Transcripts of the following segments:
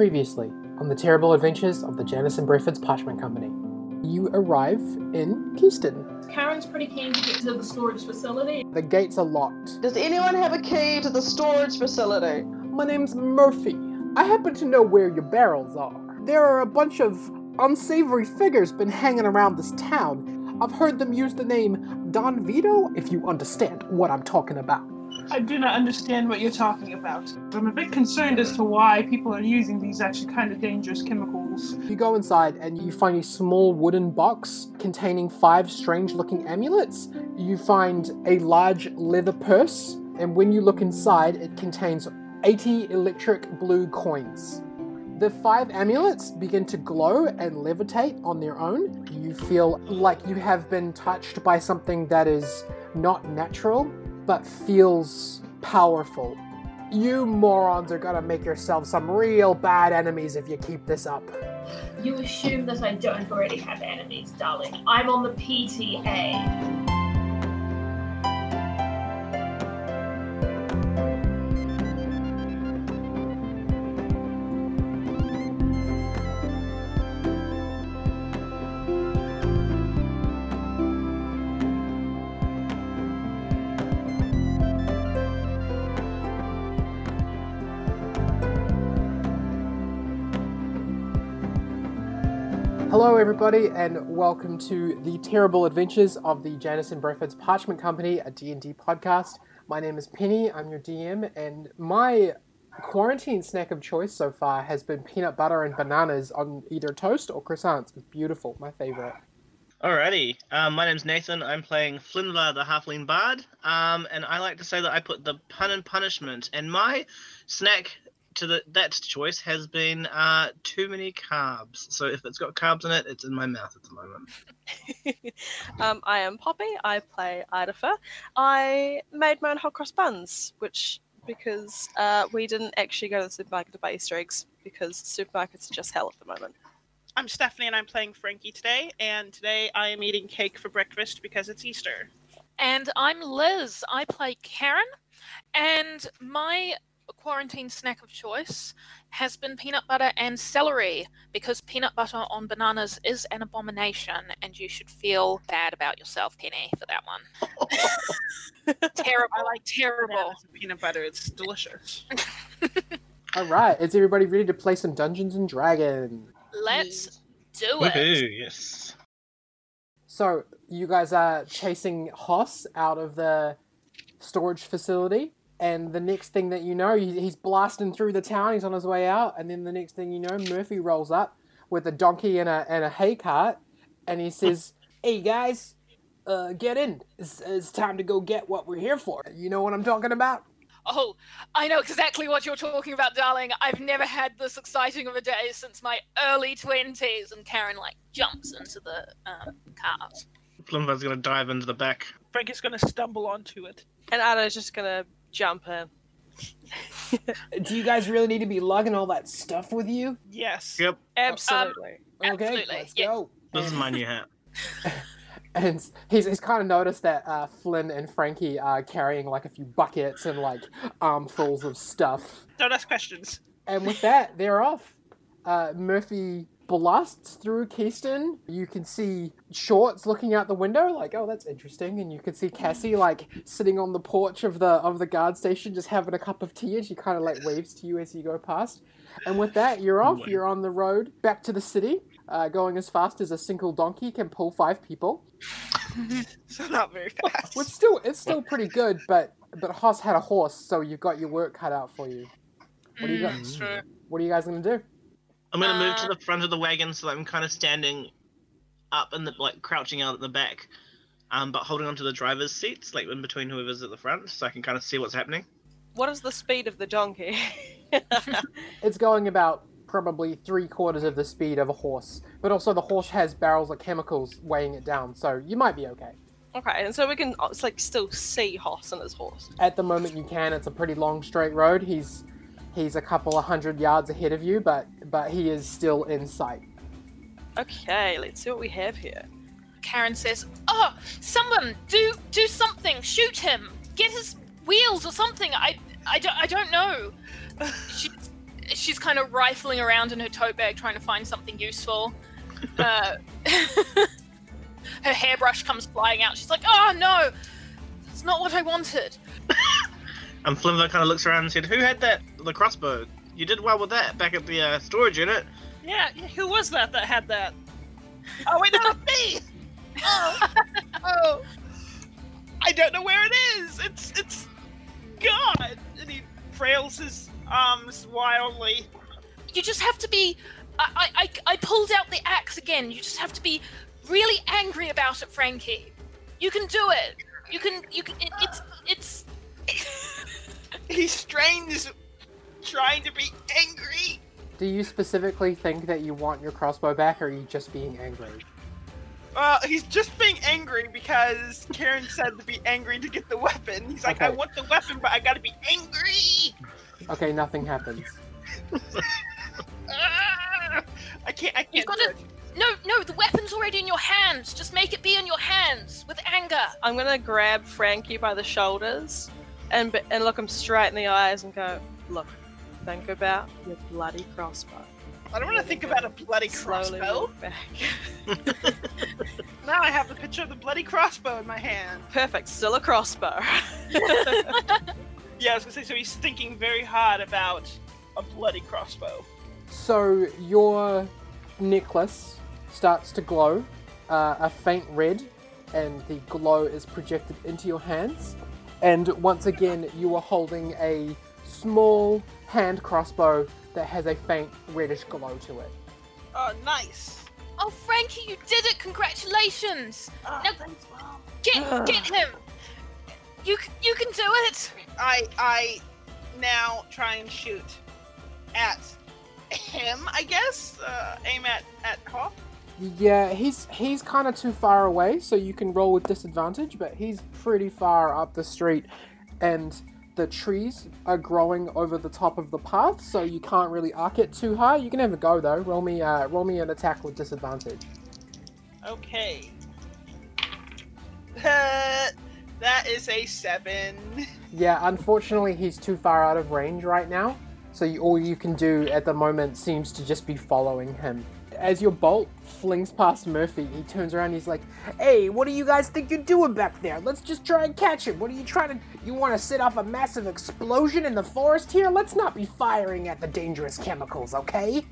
Previously, on the terrible adventures of the Janice and Breford's Parchment Company. You arrive in Keyston. Karen's pretty keen to get to the storage facility. The gates are locked. Does anyone have a key to the storage facility? My name's Murphy. I happen to know where your barrels are. There are a bunch of unsavory figures been hanging around this town. I've heard them use the name Don Vito, if you understand what I'm talking about. I do not understand what you're talking about. I'm a bit concerned as to why people are using these actually kind of dangerous chemicals. You go inside and you find a small wooden box containing five strange looking amulets. You find a large leather purse, and when you look inside, it contains 80 electric blue coins. The five amulets begin to glow and levitate on their own. You feel like you have been touched by something that is not natural, but feels powerful. You morons are gonna make yourselves some real bad enemies if you keep this up. You assume that I don't already have enemies, darling. I'm on the PTA. Hello, everybody, and welcome to the terrible adventures of the Janice and Breford's Parchment Company, a D&D podcast. My name is Penny. I'm your DM, and my quarantine snack of choice so far has been peanut butter and bananas on either toast or croissants. Beautiful, my favorite. Alrighty, um, my name's Nathan. I'm playing Flinva, the Halfling Bard, um, and I like to say that I put the pun and punishment, and my snack to the that choice has been uh, too many carbs. So if it's got carbs in it, it's in my mouth at the moment. um, I am Poppy. I play Idafer. I made my own hot cross buns, which because uh, we didn't actually go to the supermarket to buy Easter eggs because supermarkets are just hell at the moment. I'm Stephanie and I'm playing Frankie today, and today I am eating cake for breakfast because it's Easter. And I'm Liz. I play Karen, and my quarantine snack of choice has been peanut butter and celery because peanut butter on bananas is an abomination, and you should feel bad about yourself, Penny, for that one. terrible. I like terrible. peanut butter. It's delicious. All right, is everybody ready to play some Dungeons and Dragons? Let's do it. Woohoo! Yes. So, you guys are chasing Hoss out of the storage facility, and the next thing that you know, he's blasting through the town. He's on his way out, and then the next thing you know, Murphy rolls up with a donkey and a and a hay cart, and he says, "Hey guys, uh, get in. It's, it's time to go get what we're here for. You know what I'm talking about?" Oh, I know exactly what you're talking about, darling. I've never had this exciting of a day since my early 20s. And Karen, like, jumps into the um, cart. Flinva's gonna dive into the back. Frankie's gonna stumble onto it. And Ada's just gonna jump in. Do you guys really need to be lugging all that stuff with you? Yes. Yep. Absolutely. Okay, Absolutely, let's yeah. go. This is my new hat. And he's, he's kind of noticed that uh, Flynn and Frankie are carrying like a few buckets and like armfuls of stuff. Don't ask questions. And with that, they're off. Uh, Murphy blasts through Keyston. You can see Shorts looking out the window, like, oh, that's interesting. And you can see Cassie like sitting on the porch of the of the guard station, just having a cup of tea, and she kind of like waves to you as you go past. And with that, you're off. You're on the road back to the city, uh, going as fast as a single donkey can pull five people. So not very fast. Which still it's still pretty good, but but Hoss had a horse, so you've got your work cut out for you. What do you got? That's. What are you guys gonna do? I'm gonna move to Uh, the front of the wagon so that I'm kind of standing up and like crouching out at the back, um, but holding onto the driver's seats, like in between whoever's at the front, so I can kind of see what's happening. What is the speed of the donkey? It's going about probably three quarters of the speed of a horse, but also the horse has barrels of chemicals weighing it down, so you might be okay. okay, and so we can it's like still see Hoss and his horse. At the moment, you can. It's a pretty long straight road. He's he's a couple of hundred yards ahead of you, but but he is still in sight. Okay, let's see what we have here. Karen says, "Oh, someone do do something! Shoot him! Get his wheels or something! I I don't I don't know." She, she's kind of rifling around in her tote bag trying to find something useful. Uh, her hairbrush comes flying out. She's like, "Oh no, that's not what I wanted." And Flimver kind of looks around and said, "Who had that? The crossbow. You did well with that back at the uh, storage unit." Yeah, yeah, who was that that had that? Oh wait, that was me. Oh, oh, I don't know where it is. It's it's gone. And he frails his arms wildly. You just have to be. I, I, I, I pulled out the axe again. You just have to be really angry about it, Frankie. You can do it. You can. You can. It, it's. It's. He strains, trying to be angry. Do you specifically think that you want your crossbow back, or are you just being angry? Well, he's just being angry because Karen said to be angry to get the weapon. He's like, I want the weapon, but I gotta be angry. Okay, nothing happens. Ah! I can't. I can't. You've got to. it. No, no, the weapon's already in your hands. Just make it be in your hands with anger. I'm gonna grab Frankie by the shoulders and and look him straight in the eyes and go, "Look, think about your bloody crossbow." I don't want to think about a bloody crossbow. walk back. Now I have the picture of the bloody crossbow in my hand. Perfect, still a crossbow. Yeah, I was gonna say. So he's thinking very hard about a bloody crossbow. So your necklace starts to glow, uh, a faint red, and the glow is projected into your hands. And once again, you are holding a small hand crossbow that has a faint reddish glow to it. Oh, nice. Oh, Frankie, you did it! Congratulations! Oh, No. thanks, mom. Get, get him! You, you can do it! I I now try and shoot at him. I guess uh, aim at at Hoff. Yeah, he's he's kind of too far away, so you can roll with disadvantage. But he's pretty far up the street, and the trees are growing over the top of the path, so you can't really arc it too high. You can have a go though. Roll me, uh, roll me an attack with disadvantage. Okay. That is a seven. Yeah, unfortunately, he's too far out of range right now. So you, all you can do at the moment seems to just be following him. As your bolt flings past Murphy, he turns around. He's like, "Hey, what do you guys think you're doing back there? Let's just try and catch him. What are you trying to? You want to set off a massive explosion in the forest here? Let's not be firing at the dangerous chemicals, okay?"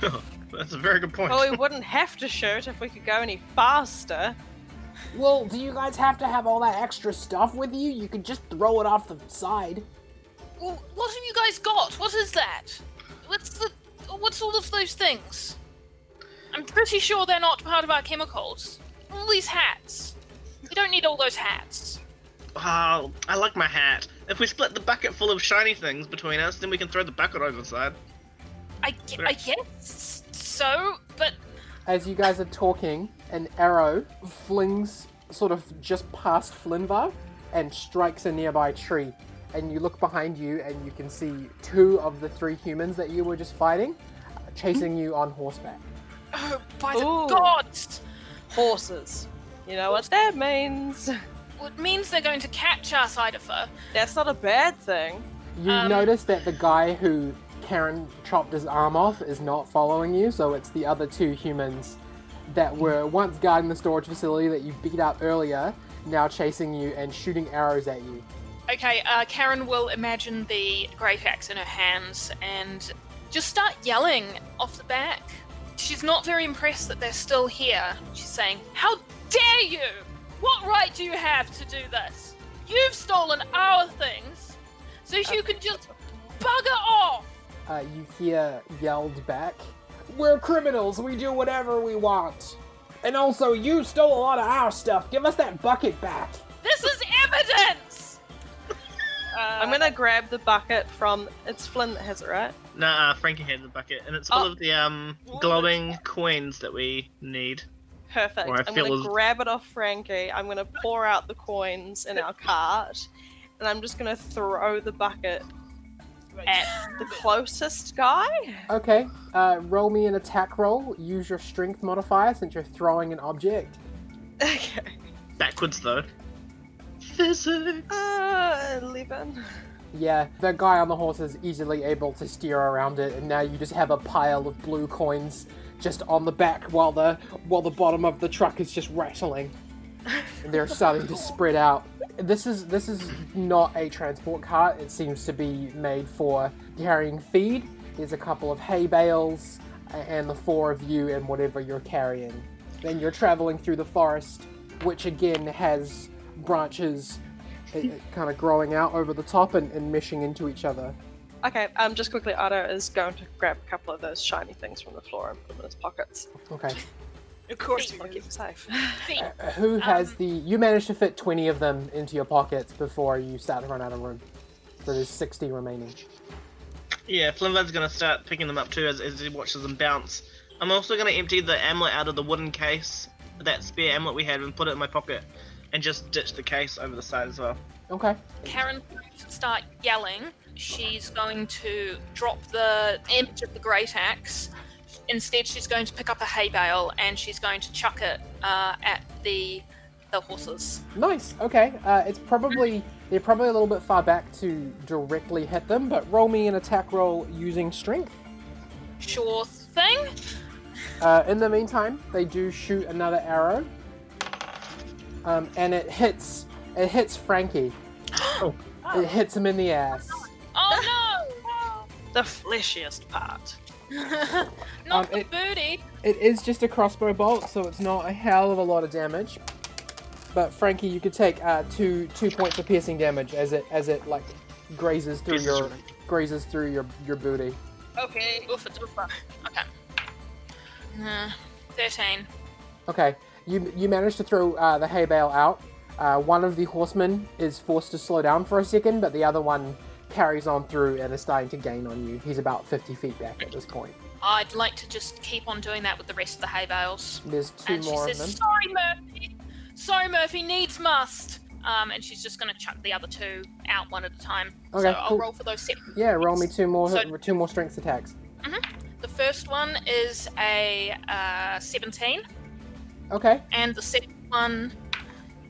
That's a very good point. well, we wouldn't have to shoot if we could go any faster. Well, do you guys have to have all that extra stuff with you? You could just throw it off the side. Well, what have you guys got? What is that? What's the. What's all of those things? I'm pretty sure they're not part of our chemicals. All these hats. We don't need all those hats. Oh, I like my hat. If we split the bucket full of shiny things between us, then we can throw the bucket over the side. I, gu- I guess so, but As you guys are talking, an arrow flings sort of just past Flinvar and strikes a nearby tree. And you look behind you and you can see two of the three humans that you were just fighting uh, chasing you on horseback. Oh, by the Ooh. gods! Horses. You know what that means? Well, it means they're going to catch us, Idafer. That's not a bad thing. You Um, notice that the guy who Karen chopped his arm off is not following you, so it's the other two humans that were once guarding the storage facility that you beat up earlier, now chasing you and shooting arrows at you. Okay, uh, Karen will imagine the great axe in her hands and just start yelling off the back. She's not very impressed that they're still here. She's saying, How dare you! What right do you have to do this? You've stolen our things, so you can just bugger off! uh, you hear yelled back, We're criminals, we do whatever we want. And also, you stole a lot of our stuff, give us that bucket back. This is evidence! Uh, I'm gonna grab the bucket from. It's Flynn that has it, right? Nah, uh, Frankie had the bucket, and it's full Oh. of the um glowing coins that we need. Perfect. I I'm gonna as- grab it off Frankie. I'm gonna pour out the coins in our cart, and I'm just gonna throw the bucket at the closest guy. Okay, uh, roll me an attack roll. Use your strength modifier since you're throwing an object. Okay. Backwards though. Physics. Uh, eleven. Yeah, the guy on the horse is easily able to steer around it, and now you just have a pile of blue coins just on the back while the while the bottom of the truck is just rattling. And they're starting to spread out. This is this is not a transport cart. It seems to be made for carrying feed. There's a couple of hay bales and the four of you and whatever you're carrying. Then you're traveling through the forest, which again has branches kind of growing out over the top and, and meshing into each other. Okay, um, just quickly, Otto is going to grab a couple of those shiny things from the floor and put them in his pockets. Okay. Of course I he want to keep is. him safe. Uh, Who has the? You managed to fit twenty of them into your pockets before you start to run out of room. So there's sixty remaining. Yeah, Flimvad's gonna start picking them up too as, as he watches them bounce. I'm also gonna empty the amulet out of the wooden case, that spare amulet we had, and put it in my pocket, and just ditch the case over the side as well. Okay. Karen going start yelling. She's going to drop the image of the great axe. Instead, she's going to pick up a hay bale and she's going to chuck it uh, at the the horses. Nice. Okay. Uh, it's probably they're probably a little bit far back to directly hit them, but roll me an attack roll using strength. Sure thing. Uh, in the meantime, they do shoot another arrow, um, and it hits it hits Frankie. It hits him in the ass. Oh no! the fleshiest part. Not Um, the it- birdie. It is just a crossbow bolt, so it's not a hell of a lot of damage. But Frankie, you could take uh, two two points of piercing damage as it as it like grazes through Pierces your your- grazes through your your booty. Okay. Oofa doofa. Okay. Uh, Thirteen. Okay, you you manage to throw uh, the hay bale out. Uh, one of the horsemen is forced to slow down for a second, but the other one carries on through and is starting to gain on you. He's about 50 feet back at this point. I'd like to just keep on doing that with the rest of the hay bales. There's two and she says, of them. "Sorry, Murphy. Sorry, Murphy. Needs must." Um, and she's just going to chuck the other two out one at a time. Okay, so I'll roll for those seven. Yeah, roll me two more So- two more strength attacks. The first one is a uh, 17, Okay, and the second one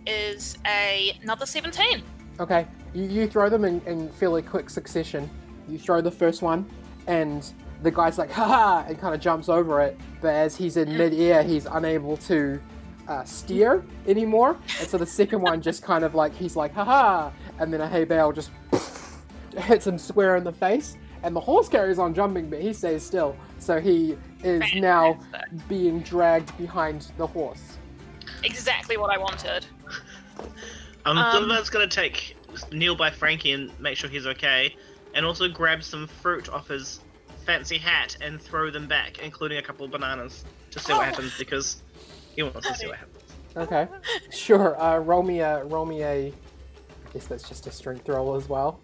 is a another 17. okay. You, you throw them in, in fairly quick succession. You throw the first one, and the guy's like, haha, and kind of jumps over it. But as he's in mid-air, he's unable to uh, steer anymore. And so the second one just kind of like, he's like, haha, and then a hay bale just hits him square in the face. And the horse carries on jumping, but he stays still. So he is now being dragged behind the horse. Exactly what I wanted. Um, Um, Flimvad's gonna take kneel by Frankie and make sure he's okay, and also grab some fruit off his fancy hat and throw them back, including a couple of bananas, to see what happens because he wants to see what happens. Okay, sure. Uh, roll me a roll me a. I guess that's just a strength roll as well.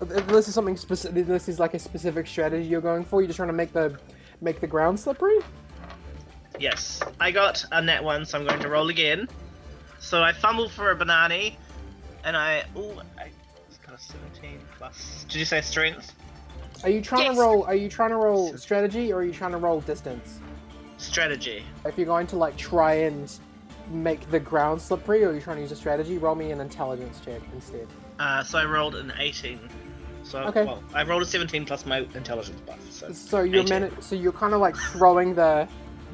This is something specific. This is like a specific strategy you're going for. You're just trying to make the make the ground slippery. Yes, I got a net one, so I'm going to roll again. So I fumble for a banana, and I oh, I it's got a 17 plus. Did you say strength? Are you trying Yes. to roll? Are you trying to roll strategy or are you trying to roll distance? Strategy. If you're going to like try and make the ground slippery, or you're trying to use a strategy, roll me an intelligence check instead. Uh, so I rolled an 18. So Okay. well, I rolled a 17 plus my intelligence buff. So So you're 18. man- so you're kind of like throwing the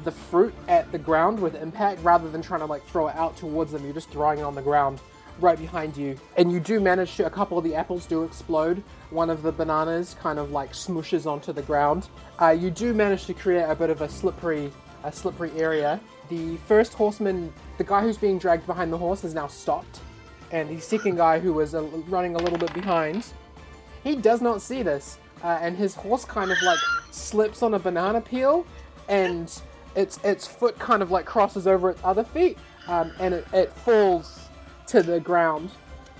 the fruit at the ground with impact rather than trying to like throw it out towards them. You're just throwing it on the ground right behind you, and you do manage to. A couple of the apples do explode. One of the bananas kind of like smooshes onto the ground. Uh, you do manage to create a bit of a slippery a slippery area. The first horseman, the guy who's being dragged behind the horse, is now stopped, and the second guy who was uh, running a little bit behind he does not see this, uh, and his horse kind of like slips on a banana peel, and its its foot kind of like crosses over its other feet, um, and it, it falls to the ground.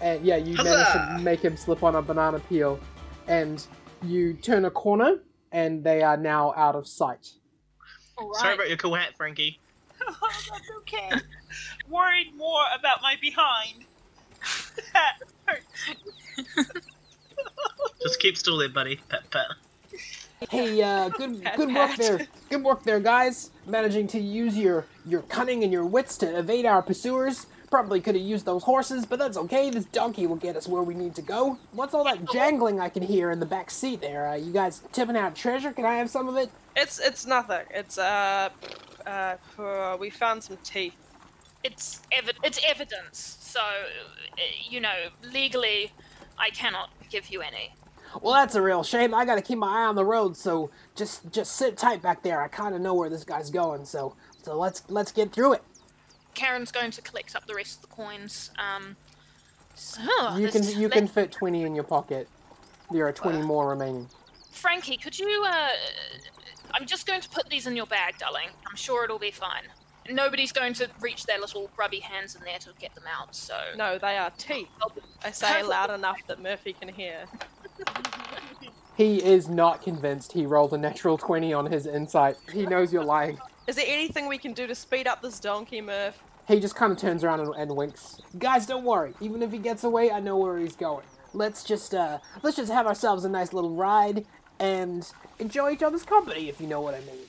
And yeah, you manage to make him slip on a banana peel, and you turn a corner, and they are now out of sight. All sorry about your cool hat, Frankie. Oh, that's okay. Worried more about my behind. That hurts. Just keep still there, buddy. Pat pat. Hey, uh, good Pat, good work pat. there. Good work there, guys. Managing to use your your cunning and your wits to evade our pursuers. Probably could have used those horses, but that's okay. This donkey will get us where we need to go. What's all that jangling I can hear in the back seat there? Uh, you guys tipping out treasure? Can I have some of it? It's it's nothing. It's uh, uh, uh, we found some teeth. It's evi- it's evidence, so uh, you know legally, I cannot give you any. Well, that's a real shame. I gotta keep my eye on the road, so just just sit tight back there. I kind of know where this guy's going, so so let's let's get through it. Karen's going to collect up the rest of the coins. Um, so you can you let- can fit twenty in your pocket. There are twenty more remaining. Frankie, could you? Uh, I'm just going to put these in your bag, darling. I'm sure it'll be fine. Nobody's going to reach their little grubby hands in there to get them out. So No, they are teeth. I say loud enough that Murphy can hear. He is not convinced. He rolled a natural twenty on his insight. He knows you're lying. Is there anything we can do to speed up this donkey, Murph? He just kind of turns around and, and winks. Guys, don't worry. Even if he gets away, I know where he's going. Let's just uh, let's just have ourselves a nice little ride and enjoy each other's company, if you know what I mean.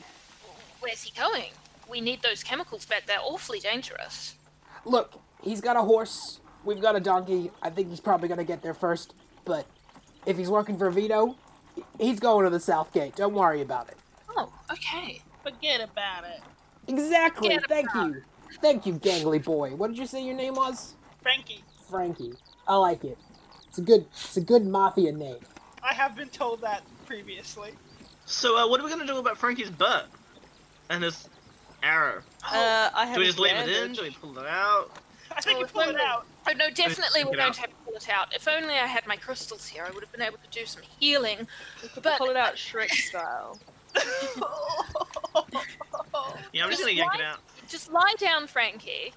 where's he going? We need those chemicals back. They're awfully dangerous. Look, he's got a horse. We've got a donkey. I think he's probably gonna get there first. But if he's working for Vito, he's going to the South Gate. Don't worry about it. Oh, okay. Forget about it. Exactly. Get Thank about you. Thank you, gangly boy. What did you say your name was? Frankie, Frankie. I like it. It's a good. It's a good mafia name. I have been told that previously. So, uh, what are we gonna do about Frankie's butt and his arrow? Uh, I have Do we just leave it in? Do we pull it out? I think Oh, you pull it out. Oh no, definitely we're going out. to have to pull it out. If only I had my crystals here, I would have been able to do some healing. Pull it out Shrek style. Yeah, I'm just Just gonna yank it out. just lie down, Frankie,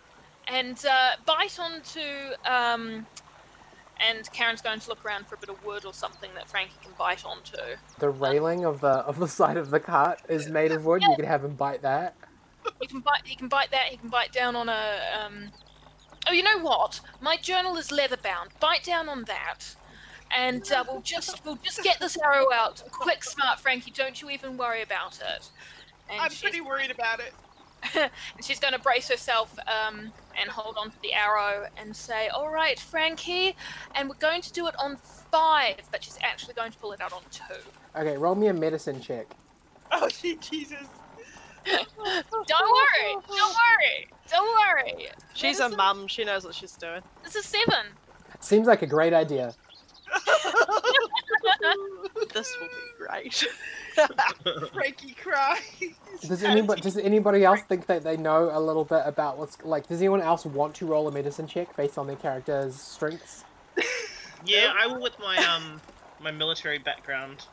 and uh, bite onto. Um, and Karen's going to look around for a bit of wood or something that Frankie can bite onto. The railing of the of the side of the cart is made of wood. You can have him bite that. He can bite. He can bite that. He can bite down on a. Um... Oh, you know what? My journal is leather bound. Bite down on that, and uh, we'll just we'll just get this arrow out. Quick, smart Frankie. Don't you even worry about it. And I'm pretty worried about it. and she's going to brace herself um, and hold on to the arrow and say, "All right, Frankie," and we're going to do it on five, but she's actually going to pull it out on two. Okay, roll me a medicine check. Oh, gee, Jesus. Don't worry, don't worry, don't worry. She's a mum. She knows what she's doing. This is seven. Seems like a great idea. This will be great. Frankie cries. Does anybody does anybody else think that they know a little bit about what's like? Does anyone else want to roll a medicine check based on their character's strengths? Yeah, I will with my um my military background.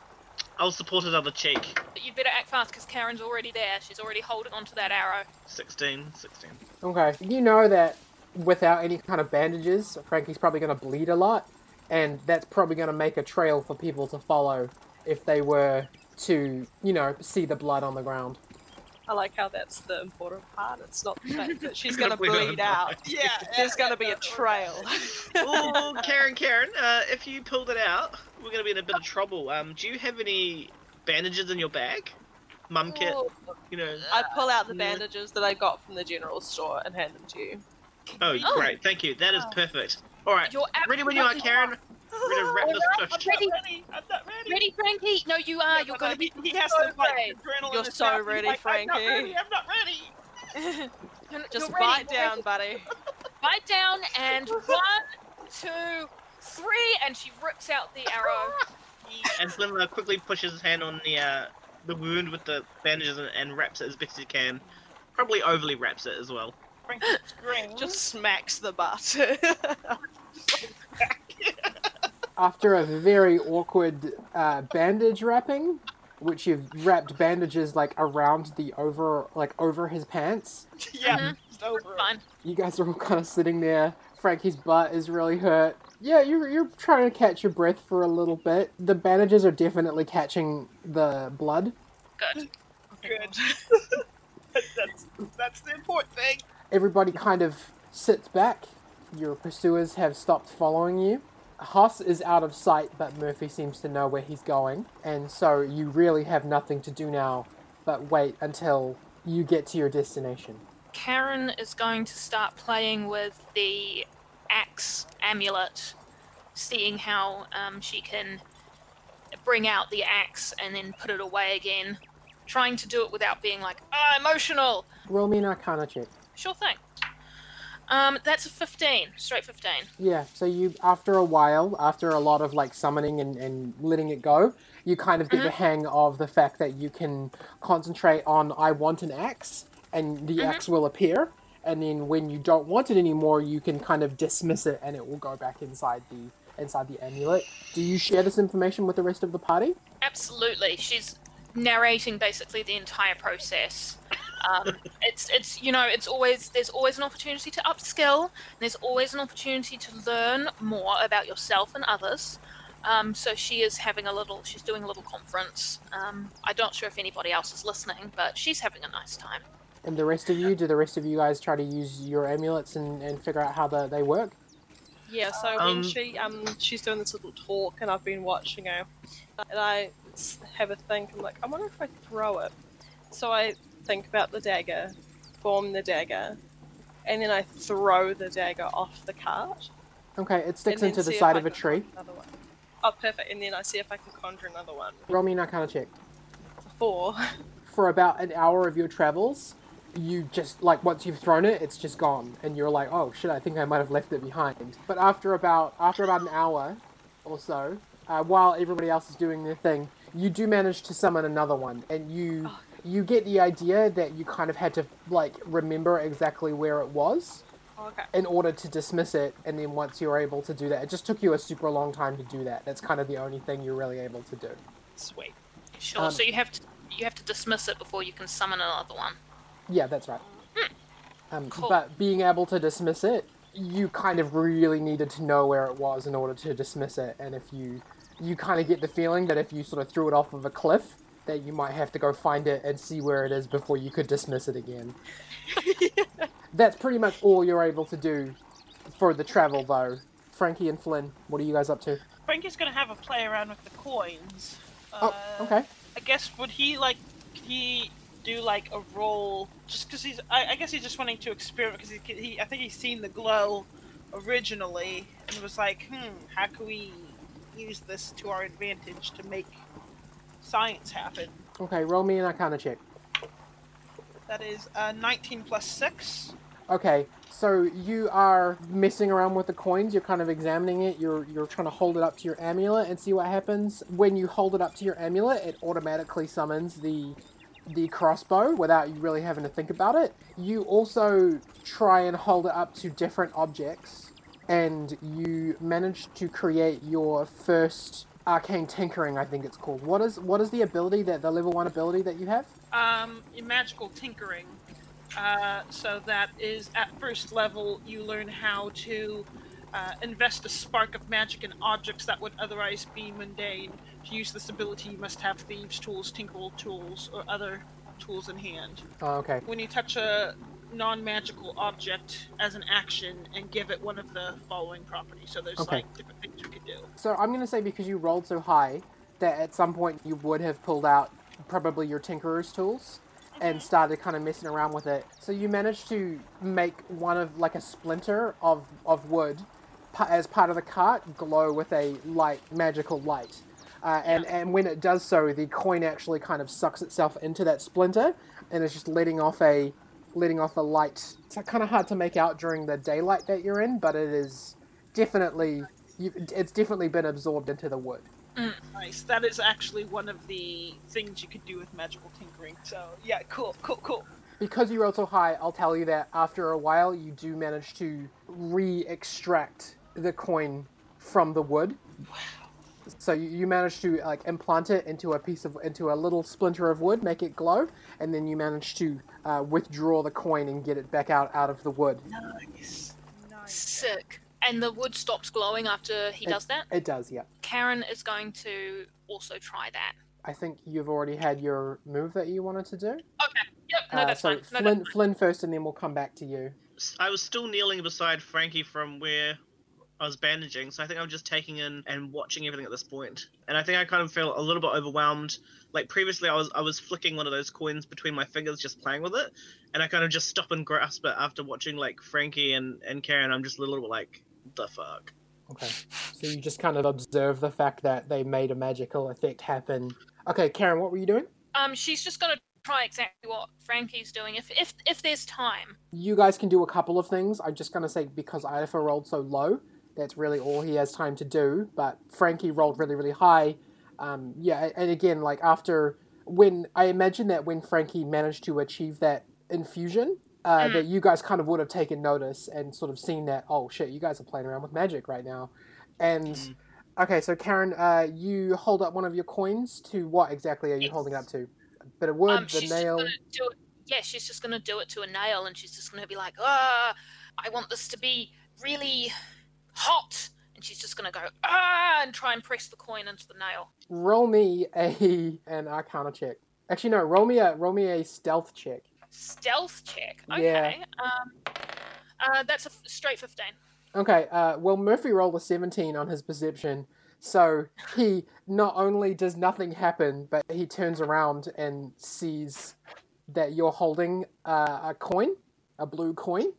I'll support his other cheek. But you'd better act fast because Karen's already there. She's already holding onto that arrow. 16, 16. Okay, you know that without any kind of bandages, Frankie's probably going to bleed a lot, and that's probably going to make a trail for people to follow if they were to, you know, see the blood on the ground. I like how that's the important part. It's not the fact that she's Gonna bleed bleed out. out. Yeah. There's going to be a trail. oh, Karen, Karen, uh, if you pulled it out, we're gonna be in a bit of trouble. Um, do you have any bandages in your bag? Mum kit, Oh, you know. I pull out the bandages that I got from the general store and hand them to you. Oh, Oh. great, thank you. That is perfect. All right, You're ready when you are, Karen. We're gonna wrap this Alright, push. I'm ready. ready. I'm not ready. Ready, Frankie? No, you are. Yeah, You're going to be. He, he has so to like brave. adrenaline. You're so now. Ready, like, I'm not ready. I'm not ready. Just you're bite boys. down, buddy. Bite down and one, two, three, and she rips out the arrow. And Slim uh, quickly pushes his hand on the uh, the wound with the bandages and, and wraps it as best he can. Probably overly wraps it as well. Frankie screams. Just smacks the butt. After a very awkward uh, bandage wrapping, which you've wrapped bandages like around the over, like over his pants, yeah, Mhm. it's over. Fine. you guys are all kind of sitting there. Frankie's butt is really hurt. Yeah, you're, you're trying to catch your breath for a little bit. The bandages are definitely catching the blood. Good. Good. that's that's the important thing. Everybody kind of sits back. Your pursuers have stopped following you. Hoss is out of sight, but Murphy seems to know where he's going, and so you really have nothing to do now but wait until you get to your destination. Karen is going to start playing with the axe amulet, seeing how um, she can bring out the axe and then put it away again. Trying to do it without being like, ah, emotional. Roll me an Arcana check. Sure thing. Um, that's a 15, straight 15. Yeah, so you after a while, after a lot of like summoning and, and letting it go, you kind of get the hang of the fact that you can concentrate on I want an axe and the axe will appear. And then when you don't want it anymore, you can kind of dismiss it and it will go back inside the inside the amulet. Do you share this information with the rest of the party? Absolutely. She's narrating basically the entire process. Um, it's it's you know it's always there's always an opportunity to upskill. And there's always an opportunity to learn more about yourself and others. Um, so she is having a little. She's doing a little conference. Um, I'm not sure if anybody else is listening, but she's having a nice time. And the rest of you, do the rest of you guys try to use your amulets and, and figure out how the, they work? Yeah, so Um, when she um she's doing this little talk and I've been watching her, and I s- have a think. I'm like, I wonder if I throw it. So I think about the dagger, form the dagger, and then I throw the dagger off the cart. Okay, it sticks into the side of a tree. Oh, perfect. And then I see if I can conjure another one. Roll me an Arcana check. Four. for about an hour of your travels, you just like once you've thrown it, it's just gone, and you're like, oh shit, I think I might have left it behind. But after about after about an hour or so, uh, while everybody else is doing their thing, you do manage to summon another one, and you you get the idea that you kind of had to like remember exactly where it was Okay. in order to dismiss it, and then once you're able to do that, it just took you a super long time to do that. That's kind of the only thing you're really able to do. Sweet. Sure. Um, so you have to you have to dismiss it before you can summon another one. Yeah, that's right. Um, Cool. But being able to dismiss it, you kind of really needed to know where it was in order to dismiss it. And if you, you kind of get the feeling that if you sort of threw it off of a cliff, that you might have to go find it and see where it is before you could dismiss it again. That's pretty much all you're able to do for the travel, though. Frankie and Flynn, what are you guys up to? Frankie's gonna have a play around with the coins. Oh, Uh, okay. I guess would he like could he do like a roll just because he's I, I guess he's just wanting to experiment because he, he I think he's seen the glow originally and was like hmm how can we use this to our advantage to make science happen Okay, roll me an Arcana check. that is uh, 19 plus 6 Okay, so you are messing around with the coins. You're kind of examining it. You're you're trying to hold it up to your amulet and see what happens. When you hold it up to your amulet, it automatically summons the the crossbow without you really having to think about it. You also try and hold it up to different objects, and you manage to create your first arcane tinkering. I think it's called. What is what is the ability that the level one ability that you have? um, magical tinkering. Uh, so that is at first level, you learn how to uh, invest a spark of magic in objects that would otherwise be mundane. To use this ability, you must have thieves' tools, tinker's tools, or other tools in hand. Oh, okay. When you touch a non-magical object as an action and give it one of the following properties, so there's Okay. like different things you could do. So I'm going to say because you rolled so high that at some point you would have pulled out probably your tinkerer's tools and started kind of messing around with it. So you managed to make one of like a splinter of of wood as part of the cart glow with a light magical light. Uh, and, and when it does so, the coin actually kind of sucks itself into that splinter, and it's just letting off a letting off a light. It's kind of hard to make out during the daylight that you're in, but it is definitely it's definitely been absorbed into the wood. Mm, nice. That is actually one of the things you could do with magical tinkering. So yeah, cool, cool, cool. Because you rolled so high, I'll tell you that after a while, you do manage to re-extract the coin from the wood. So you, you manage to like implant it into a piece of into a little splinter of wood, make it glow, and then you manage to uh, withdraw the coin and get it back out out of the wood. Nice. Nice. Sick. And the wood stops glowing after he does that. It does, yeah. Karen is going to also try that. I think you've already had your move that you wanted to do. Okay. Yep. No, Uh, that's so fine. No, Flynn, that's fine. Flynn first, and then we'll come back to you. I was still kneeling beside Frankie from where I was bandaging, so I think I'm just taking in and watching everything at this point. And I think I kind of feel a little bit overwhelmed like previously I was I was flicking one of those coins between my fingers, just playing with it, and I kind of just stop and grasp it after watching like Frankie and and Karen. I'm just a little bit like, the fuck. Okay. So you just kind of observe the fact that they made a magical effect happen. Okay, Karen, what were you doing? Um, she's just gonna try exactly what Frankie's doing if if if there's time. You guys can do a couple of things. I'm just going to say because Idafer rolled so low, that's really all he has time to do. But Frankie rolled really, really high. Um, yeah, and again, like after when I imagine that when Frankie managed to achieve that infusion, uh, Mm. that you guys kind of would have taken notice and sort of seen that oh shit, you guys are playing around with magic right now. And Mm. okay, so Karen, uh, you hold up one of your coins to what exactly are you Yes. holding up to? A bit of wood, um, the nail. just gonna do it. Yeah, she's just gonna do it to a nail, and she's just gonna be like, "Ah, I want this to be really hot," and she's just gonna go ah and try and press the coin into the nail. roll me a an arcana check. Actually, no, roll me a roll me a stealth check. Stealth check. Yeah. Okay. Um, uh, that's a f- straight fifteen. Okay, uh, well Murphy rolled a seventeen on his perception, so he not only does nothing happen, but he turns around and sees that you're holding uh, a coin, a blue coin,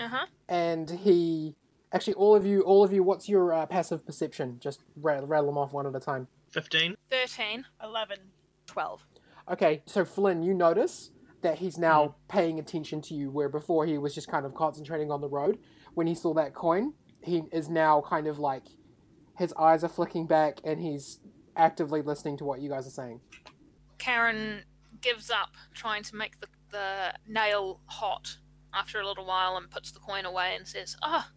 Uh huh. and he actually all of you, all of you, what's your uh, passive perception? Just rattle, rattle them off one at a time. Fifteen. Thirteen. 11. 12. Okay, so Flynn, you notice that he's now paying attention to you, where before he was just kind of concentrating on the road. When he saw that coin, he is now kind of like his eyes are flicking back and he's actively listening to what you guys are saying. Karen gives up trying to make the, the nail hot after a little while and puts the coin away and says, "Ah,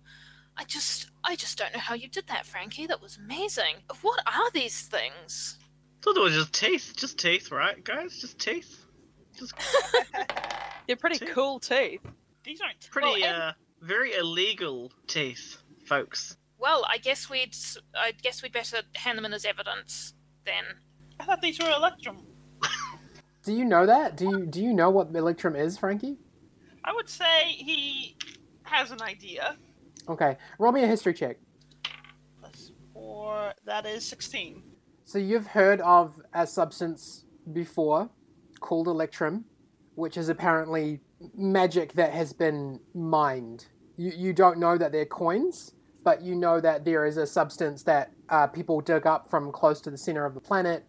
I just I just don't know how you did that, Frankie. That was amazing. What are these things?" Thought it was just teeth, just teeth, right, guys? Just teeth. Just They're pretty Teeth. cool teeth. These aren't. pretty, and- uh, very illegal teeth, folks. Well, I guess we'd I guess we'd better hand them in as evidence then. I thought these were Electrum. Do you know that? Do you do you know what Electrum is, Frankie? I would say he has an idea. Okay, roll me a history check. Plus four. That is 16. So you've heard of a substance before called Electrum, which is apparently magic that has been mined. You, you don't know that they're coins, but you know that there is a substance that uh, people dig up from close to the center of the planet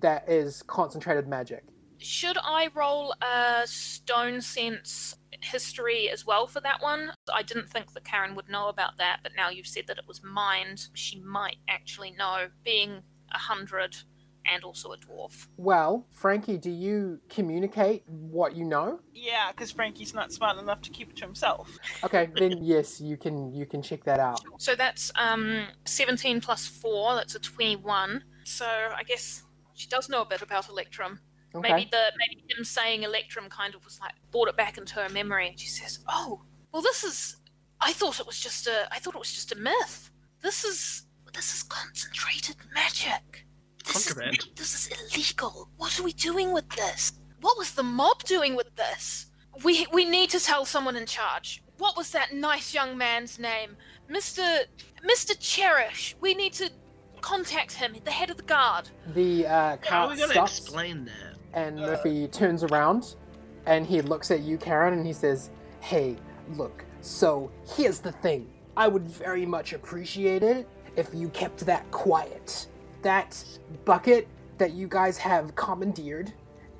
that is concentrated magic. Should I roll a stone sense history as well for that one? I didn't think that Karen would know about that, but now you've said that it was mined, she might actually know, being a hundred and also a dwarf. Well, Frankie, do you communicate what you know? Yeah, because Frankie's not smart enough to keep it to himself. Okay, then yes, you can you can check that out. So that's um 17 plus 4, that's a 21. So I guess she does know a bit about Electrum. Okay. Maybe the maybe him saying Electrum kind of was like brought it back into her memory and she says, "Oh, well this is I thought it was just a I thought it was just a myth. This is this is concentrated magic. This Contraband. Is, this is illegal. What are we doing with this? What was the mob doing with this? We we need to tell someone in charge. What was that nice young man's name? Mr. Mr. Cherish. We need to contact him, the head of the guard. The uh, How are we gonna explain that? And Murphy turns around and he looks at you, Karen, and he says, Hey, look, so here's the thing. I would very much appreciate it if you kept that quiet. That bucket that you guys have commandeered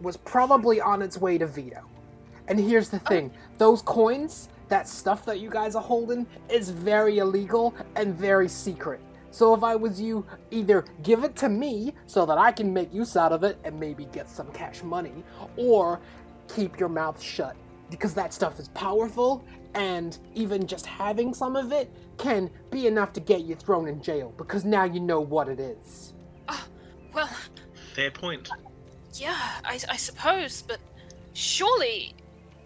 was probably on its way to Vito. And here's the thing those coins, that stuff that you guys are holding, is very illegal and very secret. So if I was you, either give it to me so that I can make use out of it and maybe get some cash money, or keep your mouth shut. Because that stuff is powerful, and even just having some of it can be enough to get you thrown in jail, because now you know what it is. Ah, well, Fair point. yeah, I, I suppose, but surely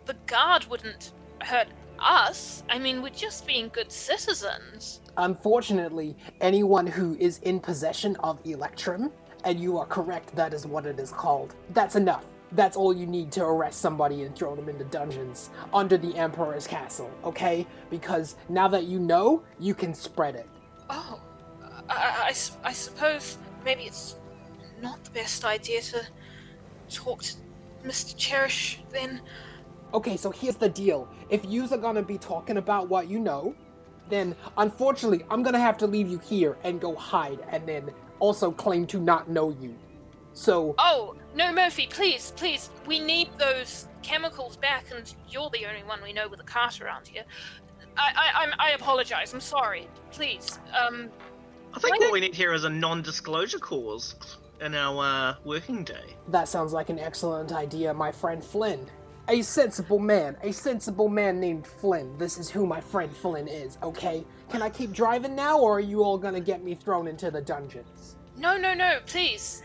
the guard wouldn't hurt us. I mean, we're just being good citizens. Unfortunately, anyone who is in possession of Electrum, and you are correct, that is what it is called, that's enough. That's all you need to arrest somebody and throw them into dungeons under the Emperor's castle, okay? Because now that you know, you can spread it. Oh, I—I suppose maybe it's not the best idea to talk to Mr. Cherish then. Okay, so here's the deal. If yous are gonna be talking about what you know, then unfortunately I'm gonna have to leave you here and go hide and then also claim to not know you. So Oh, no, Murphy, please, please. We need those chemicals back, and you're the only one we know with a cart around here. I, I, I'm, I apologize. I'm sorry. Please. Um, I think Why what we need here is a non-disclosure clause in our uh, working day. that sounds like an excellent idea, my friend Flynn. A sensible man, a sensible man named Flynn. This is who my friend Flynn is, okay? Can I keep driving now, or are you all gonna get me thrown into the dungeons? no, no, no, please.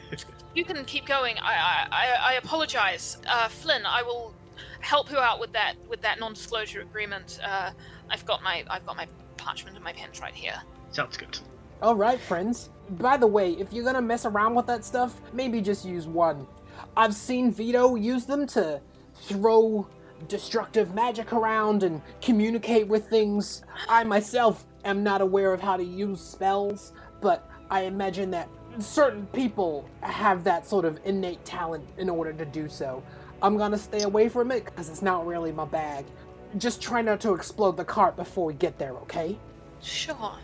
You can keep going. I, I, I, I apologize, uh, Flynn. I will help you out with that, with that non-disclosure agreement. Uh, I've got my, I've got my parchment and my pens right here. Sounds good. Alright, friends. By the way, if you're gonna mess around with that stuff, maybe just use one. I've seen Vito use them to throw destructive magic around and communicate with things. I myself am not aware of how to use spells, but I imagine that certain people have that sort of innate talent in order to do so. I'm gonna stay away from it because it's not really my bag. Just try not to explode the cart before we get there, okay? Sure.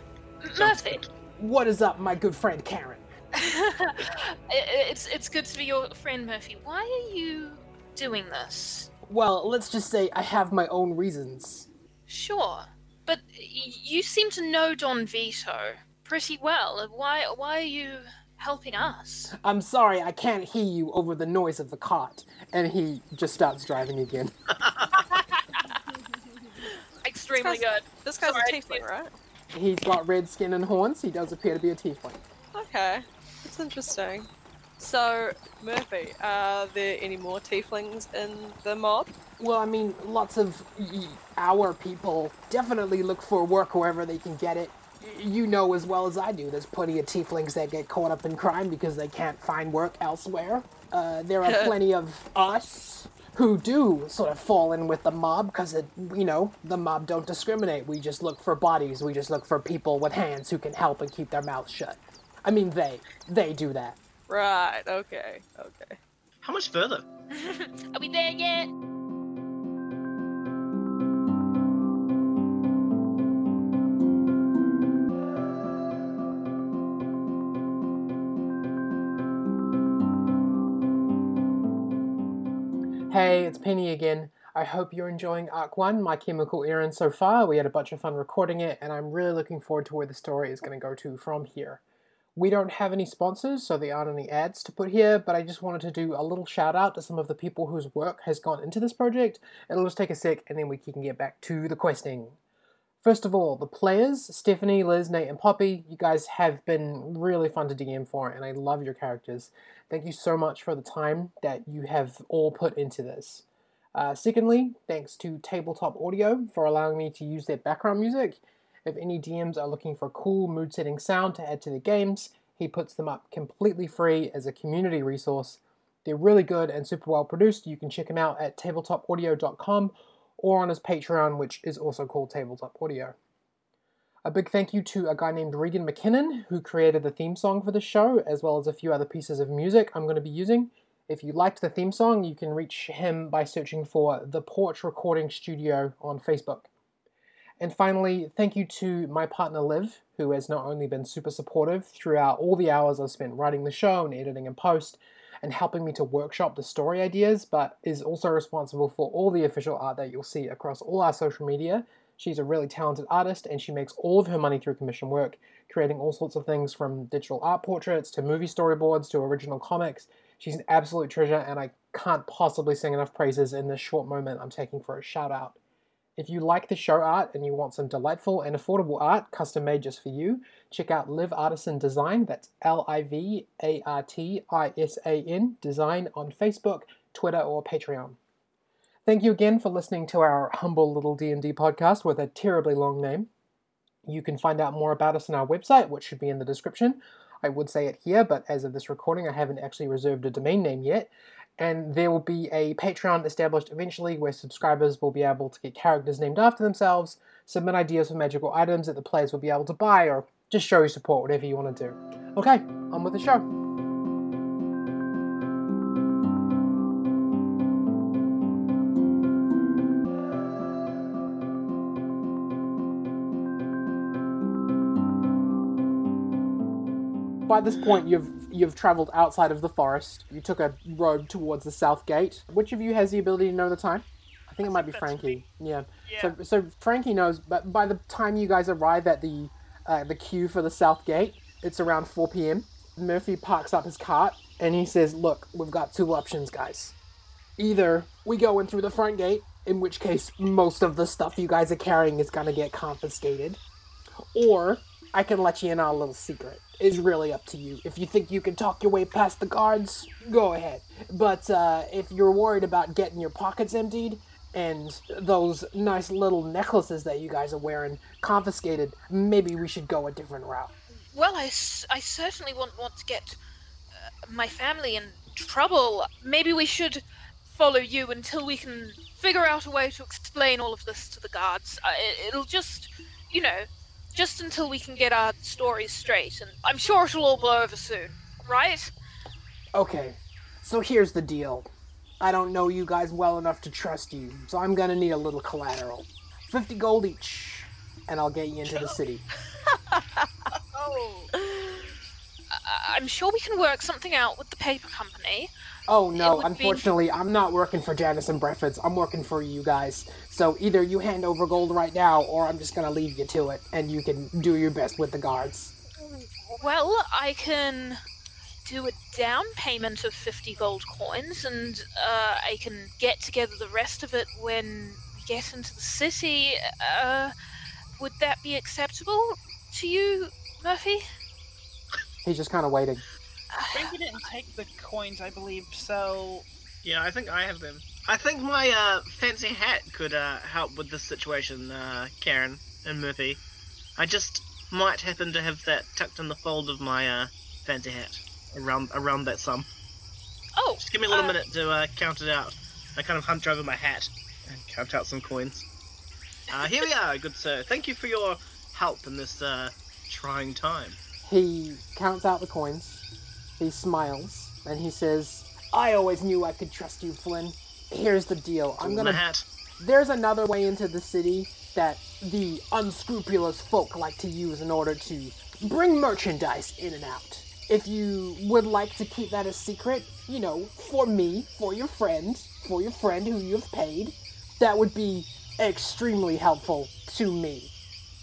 M- Sounds Murphy. What is up, my good friend Karen? It's it's good to be your friend, Murphy. Why are you doing this? Well, let's just say I have my own reasons. Sure, but y- you seem to know Don Vito pretty well. Why why are you helping us? I'm sorry, I can't hear you over the noise of the cart. And he just starts driving again. Extremely This good. This guy's Sorry, a tiefling, right? He's got red skin and horns. He does appear to be a tiefling. Okay, that's interesting. So, Murphy, are there any more tieflings in the mob? Well, I mean, lots of y- our people definitely look for work wherever they can get it. You know as well as I do, there's plenty of tieflings that get caught up in crime because they can't find work elsewhere. Uh, there are plenty of us who do sort of fall in with the mob because, you know, the mob don't discriminate. We just look for bodies. We just look for people with hands who can help and keep their mouths shut. I mean, they. They do that. Right, okay, okay. How much further? Are we there yet? Hey, it's Penny again. I hope you're enjoying Arc 1, My Chemical Errand so far. We had a bunch of fun recording it, and I'm really looking forward to where the story is going to go to from here. We don't have any sponsors, so there aren't any ads to put here, but I just wanted to do a little shout out to some of the people whose work has gone into this project. It'll just take a sec, and then we can get back to the questing. First of all, the players, Stephanie, Liz, Nate, and Poppy, you guys have been really fun to DM for, and I love your characters. Thank you so much for the time that you have all put into this. Uh, secondly, thanks to Tabletop Audio for allowing me to use their background music. If any DMs are looking for cool mood setting sound to add to their games, he puts them up completely free as a community resource. They're really good and super well produced. You can check him out at tabletopaudio.com or on his Patreon, which is also called Tabletop Audio. A big thank you to a guy named Regan McKinnon, who created the theme song for the show, as well as a few other pieces of music I'm going to be using. If you liked the theme song, you can reach him by searching for The Porch Recording Studio on Facebook. And finally, thank you to my partner Liv, who has not only been super supportive throughout all the hours I've spent writing the show and editing and post, and helping me to workshop the story ideas, but is also responsible for all the official art that you'll see across all our social media. She's a really talented artist and she makes all of her money through commission work, creating all sorts of things from digital art portraits to movie storyboards to original comics. She's an absolute treasure and I can't possibly sing enough praises in this short moment I'm taking for a shout out. If you like the show art and you want some delightful and affordable art custom made just for you, check out Live Artisan Design. That's L I V A R T I S A N Design on Facebook, Twitter, or Patreon. Thank you again for listening to our humble little D&D podcast with a terribly long name. You can find out more about us on our website, which should be in the description. I would say it here, but as of this recording, I haven't actually reserved a domain name yet and there will be a Patreon established eventually where subscribers will be able to get characters named after themselves, submit ideas for magical items that the players will be able to buy, or just show your support, whatever you want to do. Okay, on with the show. By this point, you've you've traveled outside of the forest. You took a road towards the south gate. Which of you has the ability to know the time? I think it might be Frankie. Yeah. Yeah. So so Frankie knows, but by the time you guys arrive at the uh, the queue for the south gate, it's around 4 p.m. Murphy parks up his cart and he says, "Look, we've got two options, guys. Either we go in through the front gate, in which case most of the stuff you guys are carrying is gonna get confiscated, or I can let you in on a little secret. It's really up to you. If you think you can talk your way past the guards, go ahead. But uh, if you're worried about getting your pockets emptied and those nice little necklaces that you guys are wearing confiscated, maybe we should go a different route." Well, I, I certainly wouldn't want to get uh, my family in trouble. Maybe we should follow you until we can figure out a way to explain all of this to the guards. Uh, it, it'll just, you know, just until we can get our stories straight. And I'm sure it'll all blow over soon, right? Okay, so here's the deal. I don't know you guys well enough to trust you, so I'm gonna need a little collateral. 50 gold each, and I'll get you into the city. Oh. I'm sure we can work something out with the paper company. Oh no, would be- unfortunately, I'm not working for Janice and Breffords. I'm working for you guys. So either you hand over gold right now, or I'm just gonna leave you to it, and you can do your best with the guards. Well, I can do a down payment of 50 gold coins, and uh, I can get together the rest of it when we get into the city. Uh, would that be acceptable to you, Murphy? He's just kind of waiting. Frankie didn't take the coins, I believe, so Yeah, I think I have them. I think my uh, fancy hat could uh, help with this situation, uh, Karen and Murphy. I just might happen to have that tucked in the fold of my uh, fancy hat around around that sum. Oh, Just give me a little uh, minute to uh, count it out. I kind of hunch over my hat and count out some coins. Uh, here we are, good sir. Thank you for your help in this uh, trying time. He counts out the coins, he smiles, and he says, I always knew I could trust you, Flynn. Here's the deal. I'm gonna hat. there's another way into the city that the unscrupulous folk like to use in order to bring merchandise in and out. If you would like to keep that a secret, you know, for me, for your friend, for your friend who you have paid, that would be extremely helpful to me.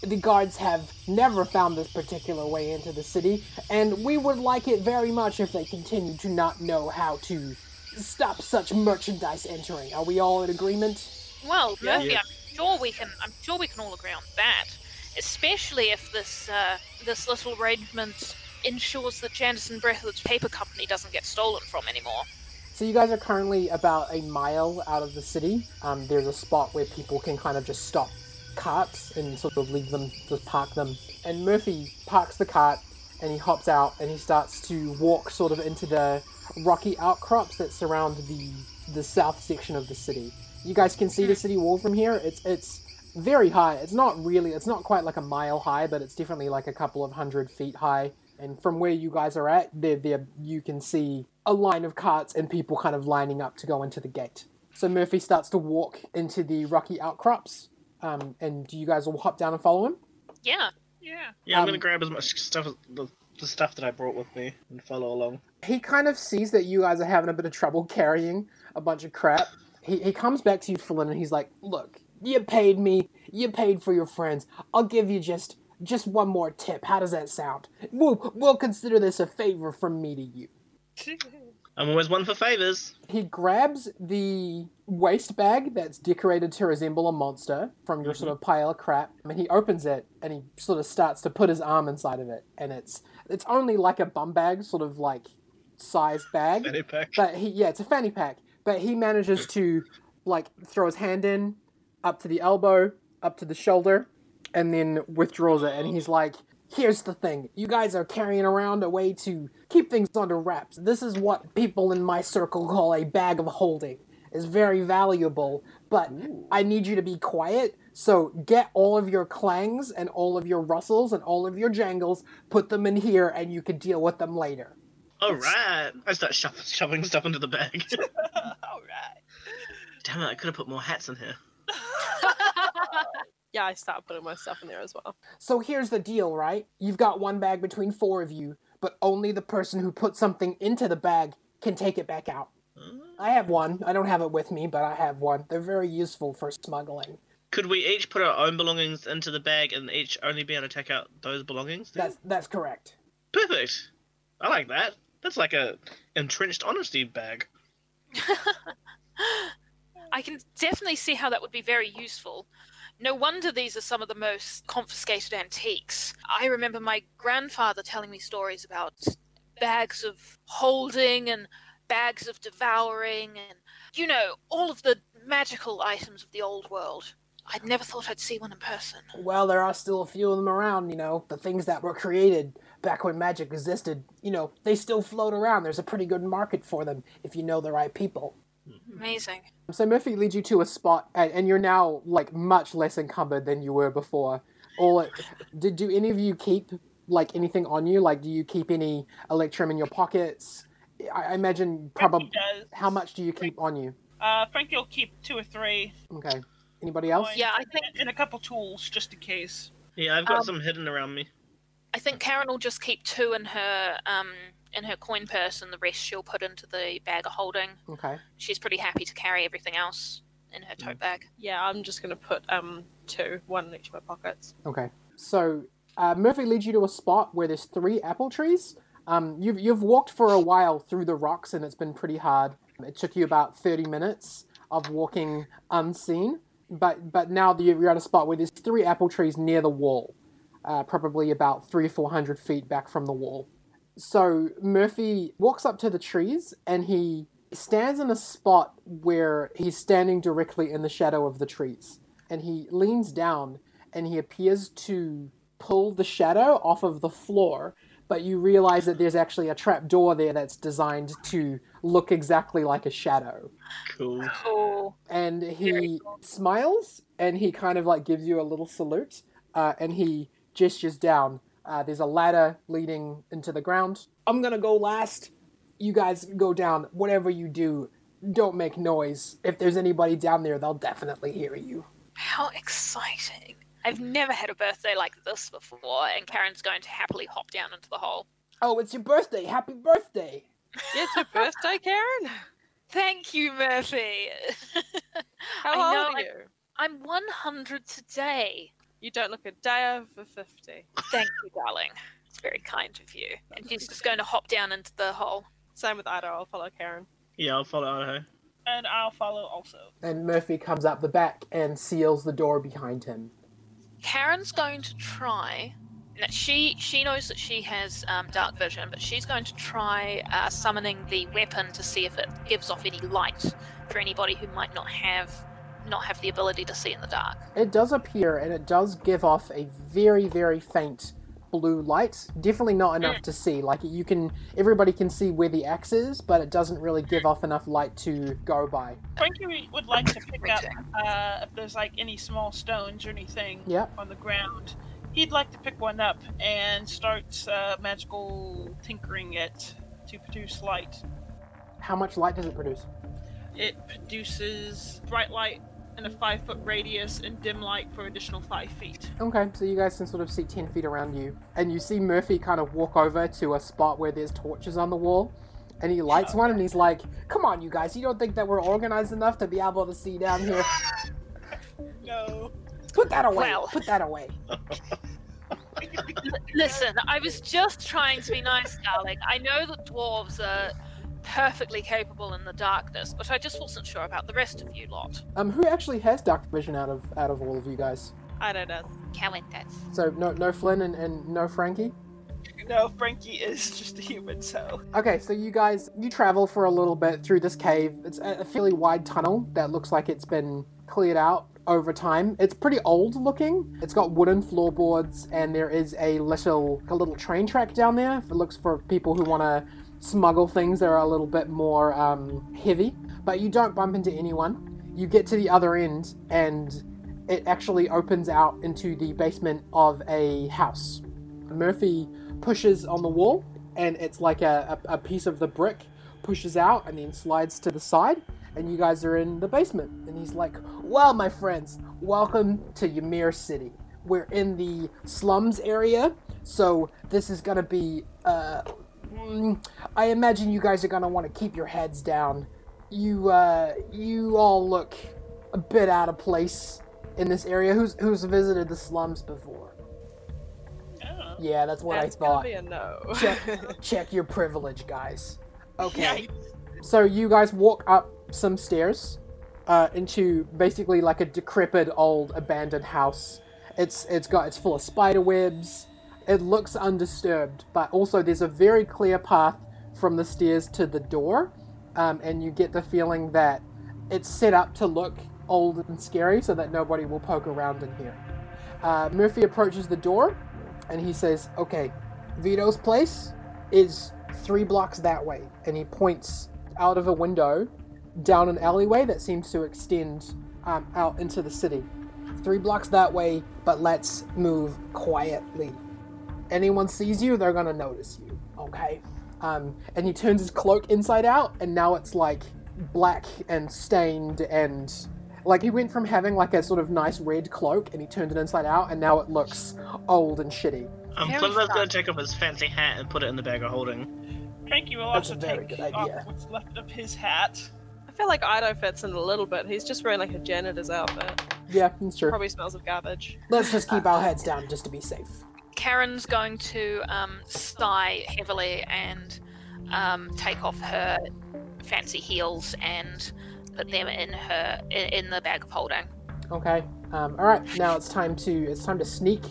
The guards have never found this particular way into the city, and we would like it very much if they continue to not know how to stop such merchandise entering. Are we all in agreement? well, Yeah. Murphy, Yeah. I'm sure we can. I'm sure we can all agree on that. Especially if this uh, this little arrangement ensures that Janderson Breathwood's paper company doesn't get stolen from anymore. So you guys are currently about a mile out of the city. Um, there's a spot where people can kind of just stop carts and sort of leave them, just park them. And Murphy parks the cart and he hops out and he starts to walk sort of into the rocky outcrops that surround the the south section of the city. You guys can see the city wall from here. It's it's very high. It's not really. It's not quite like a mile high, but it's definitely like a couple of hundred feet high. And from where you guys are at, there, there you can see a line of carts and people kind of lining up to go into the gate. So Murphy starts to walk into the rocky outcrops, um, and do you guys will hop down and follow him. Yeah. Yeah. Yeah, I'm Um, gonna grab as much stuff as the, the stuff that I brought with me and follow along. He kind of sees that you guys are having a bit of trouble carrying a bunch of crap. He, he comes back to you, Flynn, and he's like, "Look, you paid me. You paid for your friends. I'll give you just just one more tip. How does that sound? We'll we'll consider this a favor from me to you." I'm always one for favors. He grabs the waste bag that's decorated to resemble a monster from your sort of mm-hmm. pile of crap, and he opens it and he sort of starts to put his arm inside of it, and it's it's only like a bum bag, sort of like size bag. Fanny pack. But he, yeah, it's a fanny pack. But he manages to like throw his hand in, up to the elbow, up to the shoulder, and then withdraws it. And he's like, "Here's the thing: you guys are carrying around a way to keep things under wraps. This is what people in my circle call a bag of holding. It's very valuable, but I need you to be quiet." So get all of your clangs and all of your rustles and all of your jangles, put them in here, and you can deal with them later. All right. I start sho- shoving stuff into the bag. All right. Damn it! I could have put more hats in here. Yeah, I started putting my stuff in there as well. So here's the deal, right? You've got one bag between four of you, but only the person who put something into the bag can take it back out. I have one. I don't have it with me, but I have one. They're very useful for smuggling. Could we each put our own belongings into the bag and each only be able to take out those belongings? then? That's that's correct. perfect. I like that. That's like a entrenched honesty bag. I can definitely see how that would be very useful. No wonder these are some of the most confiscated antiques. I remember my grandfather telling me stories about bags of holding and bags of devouring and, you know, all of the magical items of the old world. I'd never thought I'd see one in person. Well, there are still a few of them around, you know, the things that were created back when magic existed, you know, they still float around. There's a pretty good market for them if you know the right people. Amazing. So Murphy leads you to a spot, and, and you're now like much less encumbered than you were before. Or did do any of you keep like anything on you? Like, do you keep any electrum in your pockets? I, I imagine probably. Frankie does. How much do you keep on you? Uh, Frankie will keep two or three. Okay. Anybody else? Yeah, I think and a couple tools just in case. Yeah, I've got Um, some hidden around me. I think Karen will just keep two in her um in her coin purse, and the rest she'll put into the bag of holding. Okay. She's pretty happy to carry everything else in her tote bag. Yeah, I'm just gonna put um two, one in each of my pockets. Okay. So uh, Murphy leads you to a spot where there's three apple trees. Um, you've you've walked for a while through the rocks, and it's been pretty hard. It took you about thirty minutes of walking unseen, but but now you're at a spot where there's three apple trees near the wall, uh, probably about three or four hundred feet back from the wall. So Murphy walks up to the trees, and he stands in a spot where he's standing directly in the shadow of the trees, and he leans down and he appears to pull the shadow off of the floor, but you realize that there's actually a trap door there that's designed to look exactly like a shadow. Cool. Cool. And he smiles and he kind of like gives you a little salute uh, and he gestures down. Uh, there's a ladder leading into the ground. I'm gonna go last. You guys go down. Whatever you do, don't make noise. If there's anybody down there, they'll definitely hear you. How exciting! I've never had a birthday like this before, and Karen's going to happily hop down into the hole. Oh, it's your birthday! Happy birthday! It's your birthday, Karen. Thank you, Murphy. How I old know, are I- you? I'm 100 today. You don't look a day over fifty. Thank you, darling. It's very kind of you. And she's just going to hop down into the hole. Same with Ido. I'll follow Karen. Yeah, I'll follow Ido. And I'll follow also. And Murphy comes up the back and seals the door behind him. Karen's going to try. now, She she knows that she has um, dark vision, but she's going to try uh, summoning the weapon to see if it gives off any light for anybody who might not have not have the ability to see in the dark. It does appear and it does give off a very, very faint blue light. Definitely not enough to see. Like you can, everybody can see where the axe is, but it doesn't really give off enough light to go by. Frankie would like to pick up uh, if there's like any small stones or anything Yep. on the ground. He'd like to pick one up and start uh, magical tinkering it to produce light. How much light does it produce? It produces bright light in a five foot radius and dim light for additional five feet. Okay, so you guys can sort of see 10 feet around you. And you see Murphy kind of walk over to a spot where there's torches on the wall. And he lights one and he's like, Come on, you guys, you don't think that we're organized enough to be able to see down here? No. Put that away. Well. Put that away. Listen, I was just trying to be nice, darling. I know that dwarves are perfectly capable in the darkness, but I just wasn't sure about the rest of you lot. Um, who actually has dark vision out of out of all of you guys? I don't know. Cowan does. So no no Flynn and, and no Frankie? No, Frankie is just a human, so. Okay, so you guys you travel for a little bit through this cave. It's a a fairly wide tunnel that looks like it's been cleared out over time. It's pretty old looking. It's got wooden floorboards and there is a little a little train track down there. It looks for people who want to smuggle things that are a little bit more um, heavy. But you don't bump into anyone. You get to the other end and it actually opens out into the basement of a house. Murphy pushes on the wall, and it's like a, a, a piece of the brick pushes out and then slides to the side, and you guys are in the basement. And he's like, Well, my friends, welcome to Ymir City. We're in the slums area, so this is gonna be Uh, mm, I imagine you guys are gonna want to keep your heads down. You, uh, you all look a bit out of place in this area. Who's who's visited the slums before? Oh. Yeah, that's what That's I gonna thought. be a no. Check, check your privilege, guys. Okay. Yikes. So you guys walk up some stairs uh, into basically like a decrepit old abandoned house. It's it's got it's full of spider webs. It looks undisturbed, but also there's a very clear path from the stairs to the door, um, and you get the feeling that it's set up to look old and scary so that nobody will poke around in here. Uh, Murphy approaches the door, and he says, "Okay, Vito's place is three blocks that way," and he points out of a window down an alleyway that seems to extend um, out into the city. Three blocks that way, but let's move quietly. Anyone sees you, they're gonna notice you, okay? Um, and he turns his cloak inside out, and now it's like black and stained and like he went from having like a sort of nice red cloak and he turned it inside out and now it looks old and shitty. Um, Very Flimler's gonna take off his fancy hat and put it in the bag of holding. Frankie will That's a also very take good off idea. what's left of his hat. I feel like Ido fits in a little bit. He's just wearing like a janitor's outfit. Yeah, that's true. Probably smells of garbage. Let's just keep our heads down just to be safe. Karen's going to um, sigh heavily and um, take off her fancy heels and put them in her in, in the bag of holding. Okay. Um, all right. Now it's time to it's time to sneak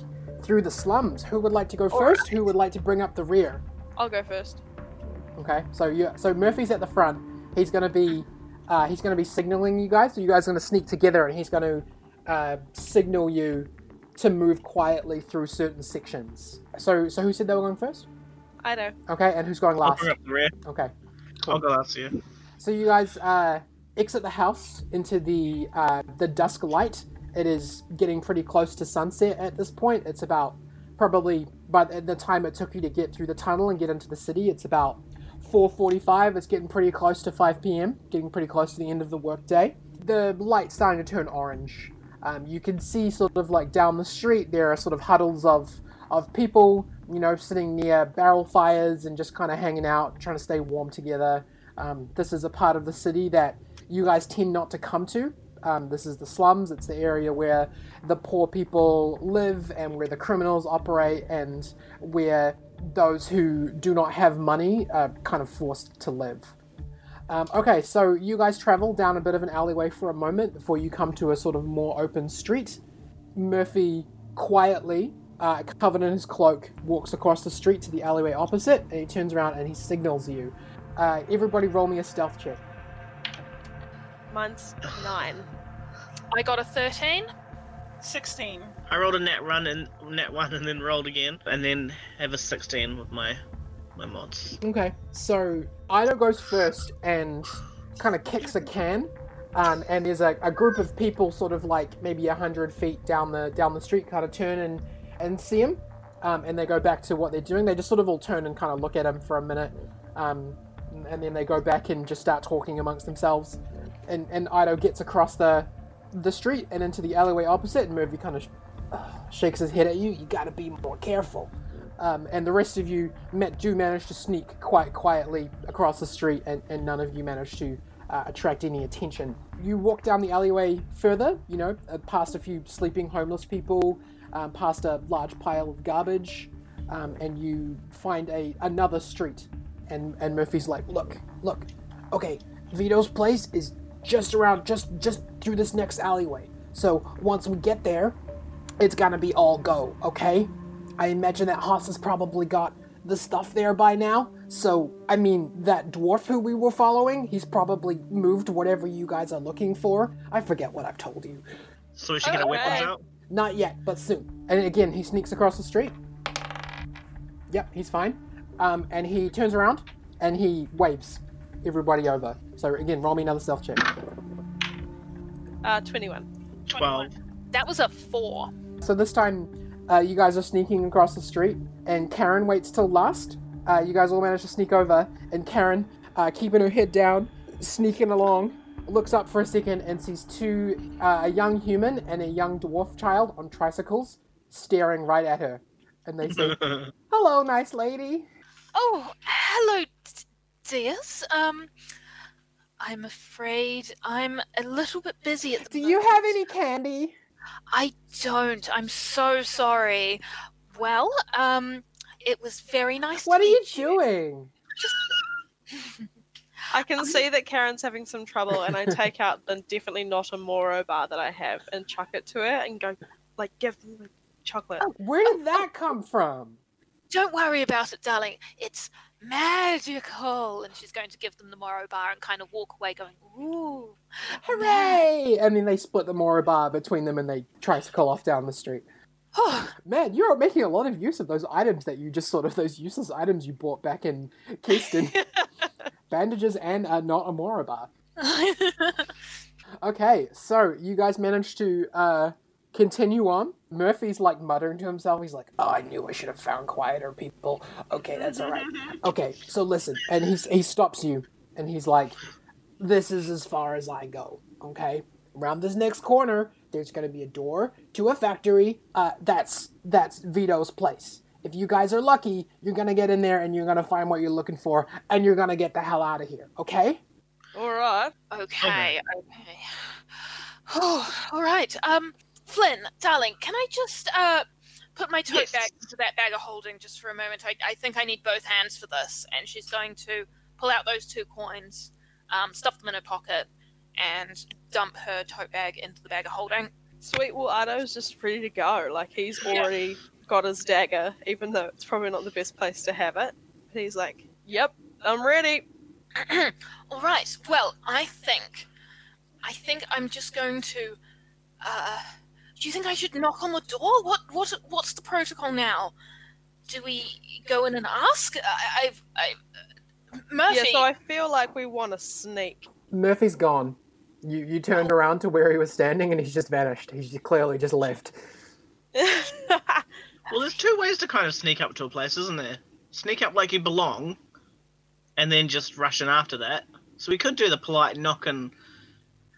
through the slums. Who would like to go first? Who would like to bring up the rear? I'll go first. Okay. So you so Murphy's at the front. He's gonna be uh, he's gonna be signaling you guys. So you guys are gonna sneak together, and he's gonna uh, signal you to move quietly through certain sections. So so who said they were going first? Ido. Okay. And who's going I'll last? bring up the rear. Okay. I'll go last you. So you guys uh, exit the house into the uh, the dusk light. It is getting pretty close to sunset at this point. It's about probably by the the time it took you to get through the tunnel and get into the city. It's about 4:45. It's getting pretty close to 5 p.m. Getting pretty close to the end of the workday. The light's starting to turn orange. Um, you can see sort of like down the street there are sort of huddles of of people, you know, sitting near barrel fires and just kind of hanging out, trying to stay warm together. Um, this is a part of the city that you guys tend not to come to. Um, this is the slums. It's the area where the poor people live and where the criminals operate and where those who do not have money are kind of forced to live. Um, okay, so you guys travel down a bit of an alleyway for a moment before you come to a sort of more open street. Murphy quietly, uh, covered in his cloak, walks across the street to the alleyway opposite and he turns around and he signals you. Uh, everybody roll me a stealth check. Mine's nine. I got a 13. 16. I rolled a net run and net one and then rolled again and then have a 16 with my my mods. Okay, so Ido goes first and kind of kicks a can, um, and there's a, a group of people, sort of like maybe a hundred feet down the down the street, kind of turn and and see him, um, and they go back to what they're doing. They just sort of all turn and kind of look at him for a minute, um, and then they go back and just start talking amongst themselves. And and Ido gets across the the street and into the alleyway opposite, and Murphy kind of shakes his head at you. You got to be more careful. Um, and the rest of you ma- do manage to sneak quite quietly across the street, and, and none of you manage to uh, attract any attention. You walk down the alleyway further, you know, uh, past a few sleeping homeless people, um, past a large pile of garbage, um, and you find a another street. And and Murphy's like, look, look, okay, Vito's place is just around, just just through this next alleyway. So once we get there, it's gonna be all go, okay? I imagine that Hoss has probably got the stuff there by now. So, I mean, that dwarf who we were following, he's probably moved whatever you guys are looking for. I forget what I've told you. So we should get our weapons Okay. out. Not yet, but soon. And again, he sneaks across the street. Yep, he's fine. Um, and he turns around and he waves everybody over. So again, roll me another stealth check. Uh, 21. 12. That was a 4. So this time, uh, you guys are sneaking across the street, and Karen waits till last. Uh, you guys all manage to sneak over, and Karen, uh, keeping her head down, sneaking along, looks up for a second and sees two, uh, a young human and a young dwarf child on tricycles, staring right at her. And they say, "Hello, nice lady." Oh, hello, d- dears. Um, I'm afraid I'm a little bit busy at the Do moment. you have any candy? I don't. I'm so sorry. Well, um, it was very nice. What to are you meet doing? I can see that Karen's having some trouble, and I take out the definitely not a Moro bar that I have and chuck it to her and go, like, give them the chocolate. Where did that come from? Don't worry about it, darling. It's magical. And she's going to give them the Moro bar and kind of walk away, going, "Ooh, Hooray! And then they split the Moro bar between them and they tricycle off down the street. Man, you're making a lot of use of those items that you just sort of those useless items you bought back in Keyston. Bandages and uh, not a Moro bar. Okay, so you guys managed to uh, continue on. Murphy's like muttering to himself. He's like, "Oh, I knew I should have found quieter people." Okay, that's all right. Okay, so listen, and he's he stops you, and he's like, "This is as far as I go." Okay, around this next corner, there's gonna be a door to a factory. Uh, that's that's Vito's place. If you guys are lucky, you're gonna get in there and you're gonna find what you're looking for, and you're gonna get the hell out of here. Okay? All right. okay, okay. Oh, all right. Um, Flynn, darling, can I just uh put my tote Yes. bag into that bag of holding just for a moment? I, I think I need both hands for this. And she's going to pull out those two coins, um, stuff them in her pocket, and dump her tote bag into the bag of holding. Sweet Will Otto's just ready to go. Like, he's already got his dagger, even though it's probably not the best place to have it. But he's like, yep, I'm ready. All right. Well, I think, I think I'm just going to. Uh, do you think I should knock on the door? What what what's the protocol now? Do we go in and ask? I, I've I, Murphy. Yeah, so I feel like we want to sneak. Murphy's gone. You you turned around to where he was standing and he's just vanished. He's clearly just left. Well, there's two ways to kind of sneak up to a place, isn't there? Sneak up like you belong, and then just rush in after that. So we could do the polite knock and,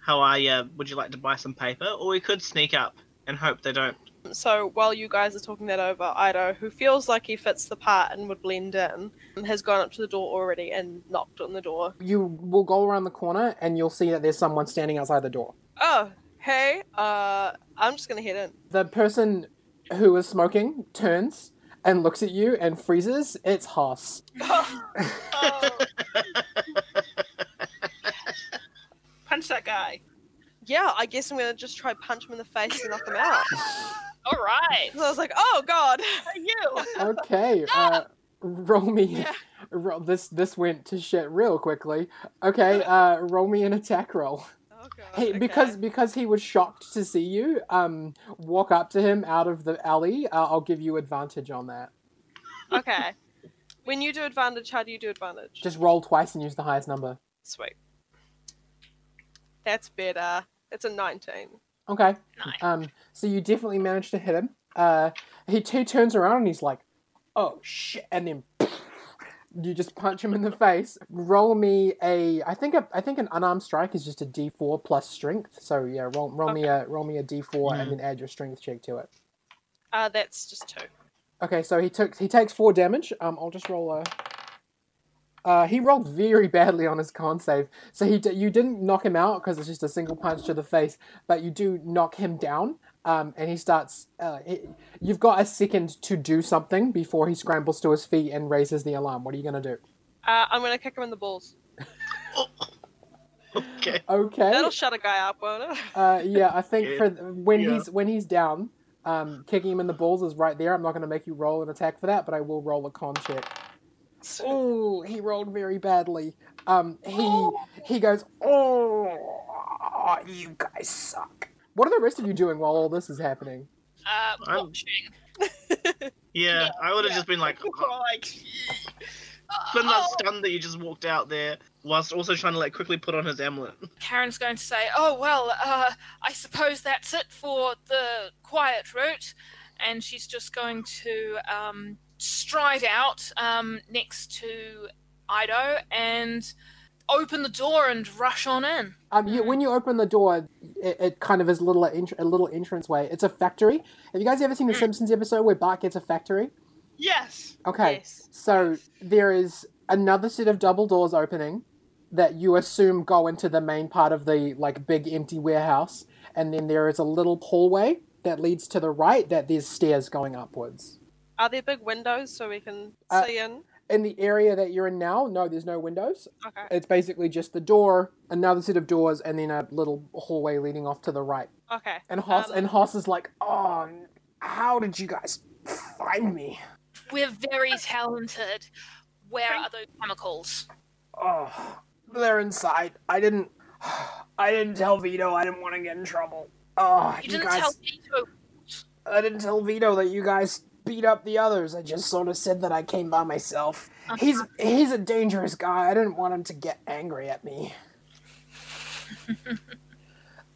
how are you? Would you like to buy some paper? Or we could sneak up and hope they don't. so while you guys are talking that over, Ido, who feels like he fits the part and would blend in, has gone up to the door already and knocked on the door. You will go around the corner and you'll see that there's someone standing outside the door. Oh, hey, uh, I'm just gonna head in. The person who is smoking turns and looks at you and freezes. It's Hoss. Punch that guy. Yeah, I guess I'm gonna just try punch him in the face and knock him out. All right. So I was like, oh god. You. Okay, uh, roll me. Roll, this this went to shit real quickly. Okay, uh, roll me an attack roll. Oh god. He, okay. because because he was shocked to see you. Um, walk up to him out of the alley. Uh, I'll give you advantage on that. Okay. When you do advantage, how do you do advantage? Just roll twice and use the highest number. Sweet. That's better. It's a 19. Okay. Nice. Um, so you definitely managed to hit him. Uh, he, he turns around and he's like, "Oh shit!" And then you just punch him in the face. Roll me a. I think a, I think an unarmed strike is just a D four plus strength. So yeah, roll roll me a roll me a D four and then add your strength check to it. Uh, that's just two. Okay, so he took he takes four damage. Um, I'll just roll a. Uh, he rolled very badly on his con save, so he d- you didn't knock him out because it's just a single punch to the face, but you do knock him down. Um, and he starts. Uh, he- you've got a second to do something before he scrambles to his feet and raises the alarm. What are you gonna do? Uh, I'm gonna kick him in the balls. Okay. Okay. That'll shut a guy up, won't it? Uh, yeah, I think Yeah. for th- when Yeah. he's when he's down, um, kicking him in the balls is right there. I'm not going to make you roll an attack for that, but I will roll a con check. Oh, he rolled very badly. Um, he he goes, oh, you guys suck. What are the rest of you doing while all this is happening? Uh, watching. Yeah, I would have yeah. just been like, like, been that Oh, stunned that you just walked out there, whilst also trying to like quickly put on his amulet. Karen's going to say, "Oh well, uh, I suppose that's it for the quiet route," and she's just going to um, stride out um, next to Ido and open the door and rush on in. Um, you, when you open the door, it, it kind of is a little ent- a little entrance way. It's a factory. Have you guys ever seen the Simpsons episode where Bart gets a factory? Yes. Okay. Yes. So there is another set of double doors opening that you assume go into the main part of the like big empty warehouse, and then there is a little hallway that leads to the right that there's stairs going upwards. Are there big windows so we can Uh, see in? In the area that you're in now, no, there's no windows. Okay. It's basically just the door, another set of doors, and then a little hallway leading off to the right. Okay. And Hoss Um, and Hoss is like, "Oh, how did you guys find me?" We're very talented. Where are those chemicals? Oh, they're inside. I didn't. I didn't tell Vito. I didn't want to get in trouble. Oh, You you, didn't guys. tell Vito. I didn't tell Vito that you guys beat up the others. I just sort of said that I came by myself. He's he's a dangerous guy. I didn't want him to get angry at me.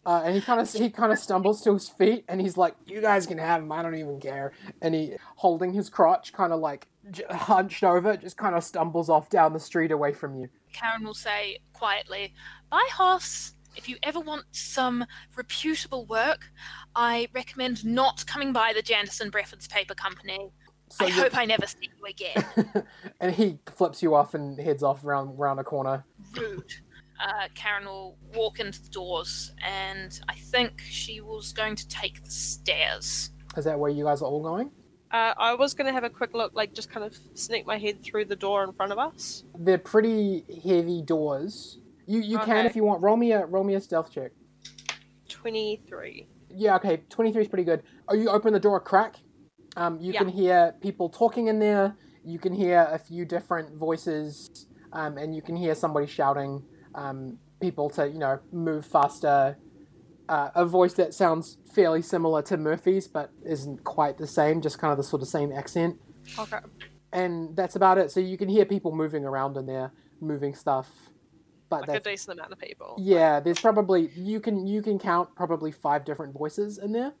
Uh, and he kind of he kind of stumbles to his feet, and he's like, "You guys can have him. I don't even care." And he, holding his crotch, kind of like j- hunched over, just kind of stumbles off down the street away from you. Karen will say quietly, Bye, Hoss. If you ever want some reputable work, I recommend not coming by the Janderson Breffords Paper Company. So I hope I never see you again. and he flips you off and heads off round round a corner. Rude. Uh, Karen will walk into the doors, and I think she was going to take the stairs. Is that where you guys are all going? Uh, I was gonna have a quick look, like just kind of sneak my head through the door in front of us. They're pretty heavy doors. You you can if you want. Roll me a roll me a stealth check. Twenty-three. Yeah, okay. Twenty three is pretty good. Oh, you open the door a crack. Um, you Yeah. can hear people talking in there. You can hear a few different voices, um, and you can hear somebody shouting um, people to you know move faster. Uh, a voice that sounds fairly similar to Murphy's, but isn't quite the same. Just kind of the sort of same accent. Okay. and that's about it. So you can hear people moving around in there, moving stuff. But Like a decent amount of people. yeah, there's probably you can you can count probably five different voices in there.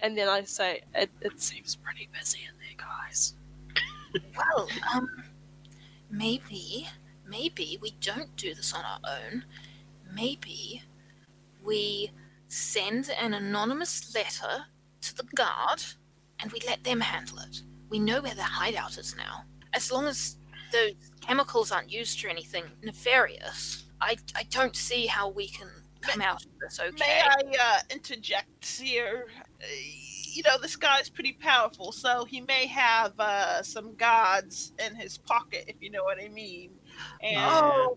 And then I say, it, it seems pretty busy in there, guys. Well, um, maybe, maybe we don't do this on our own. Maybe we send an anonymous letter to the guard and we let them handle it. We know where their hideout is now. As long as those chemicals aren't used for anything nefarious, I, I don't see how we can come out of this okay. May I uh, interject here? You know, this guy's pretty powerful, so he may have uh, some gods in his pocket, if you know what I mean. And Oh.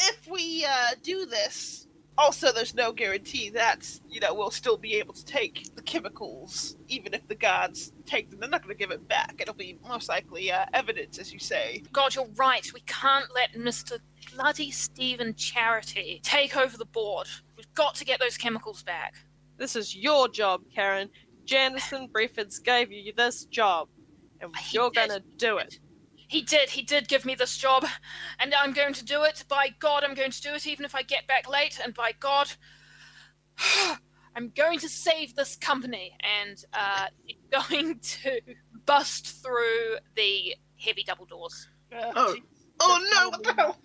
if we uh, do this, also, there's no guarantee that you know we'll still be able to take the chemicals, even if the gods take them. They're not going to give it back. It'll be most likely uh, evidence, as you say. God, you're right. We can't let Mr. Bloody Stephen Charity take over the board. We've got to get those chemicals back. This is your job, Karen. Janison Breffords gave you this job, and you're gonna do it. He did. He did give me this job, and I'm going to do it. By God, I'm going to do it, even if I get back late. And by God, I'm going to save this company. And uh, she's going to bust through the heavy double doors. Uh, Oh. Oh no! What the hell?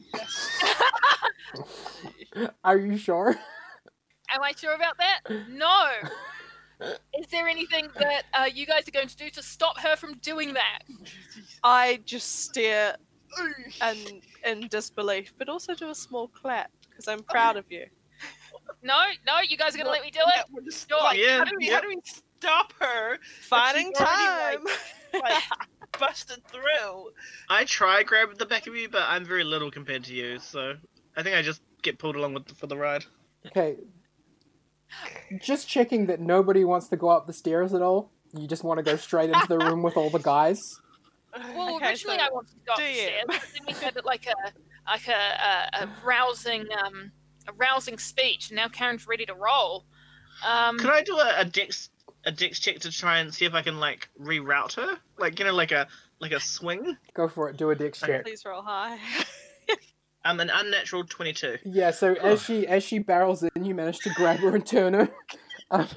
Are you sure? Am I sure about that? No. Is there anything that uh, you guys are going to do to stop her from doing that? I just stare and in disbelief, but also do a small clap because I'm proud of you. No, no, you guys are going to let me do Yeah, it? we're just, Sure. like, Yeah, how, do we, yeah. how do we stop her? Finding time. Like busted through. I try grab the back of you, but I'm very little compared to you, so I think I just get pulled along with for the ride. Okay. Just checking that nobody wants to go up the stairs at all. You just want to go straight into the room with all the guys. Well, Okay, originally so I wanted to go do upstairs, you? but then we had like a like a, a, a rousing um a rousing speech. and Now Karen's ready to roll. Um, Could I do a, a dex a dex check to try and see if I can like reroute her, like you know, like a like a swing? Go for it. Do a dex check. Please roll high. I'm an unnatural twenty-two. Yeah. So as she as she barrels in, you manage to grab her and turn her, um,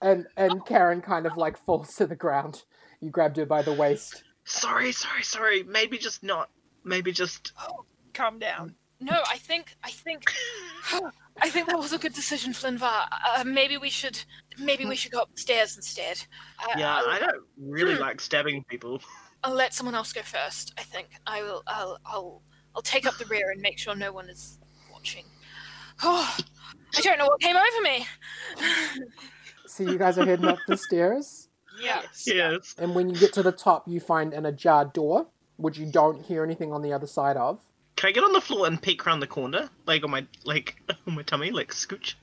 and and Karen kind of like falls to the ground. You grabbed her by the waist. Sorry, sorry, sorry. Maybe just not. Maybe just. Calm down. no, I think I think I think that was a good decision, Flinvar. Uh, maybe we should maybe we should go upstairs instead. Uh, Yeah, I don't really Hmm. like stabbing people. I'll let someone else go first. I think I will. I'll. I'll. I'll take up the rear and make sure no one is watching. Oh, I don't know what came over me. So you guys are heading up the stairs, Yes. Yes. and when you get to the top, you find an ajar door, which you don't hear anything on the other side of. Can I get on the floor and peek around the corner, like on my like on my tummy, like scooch?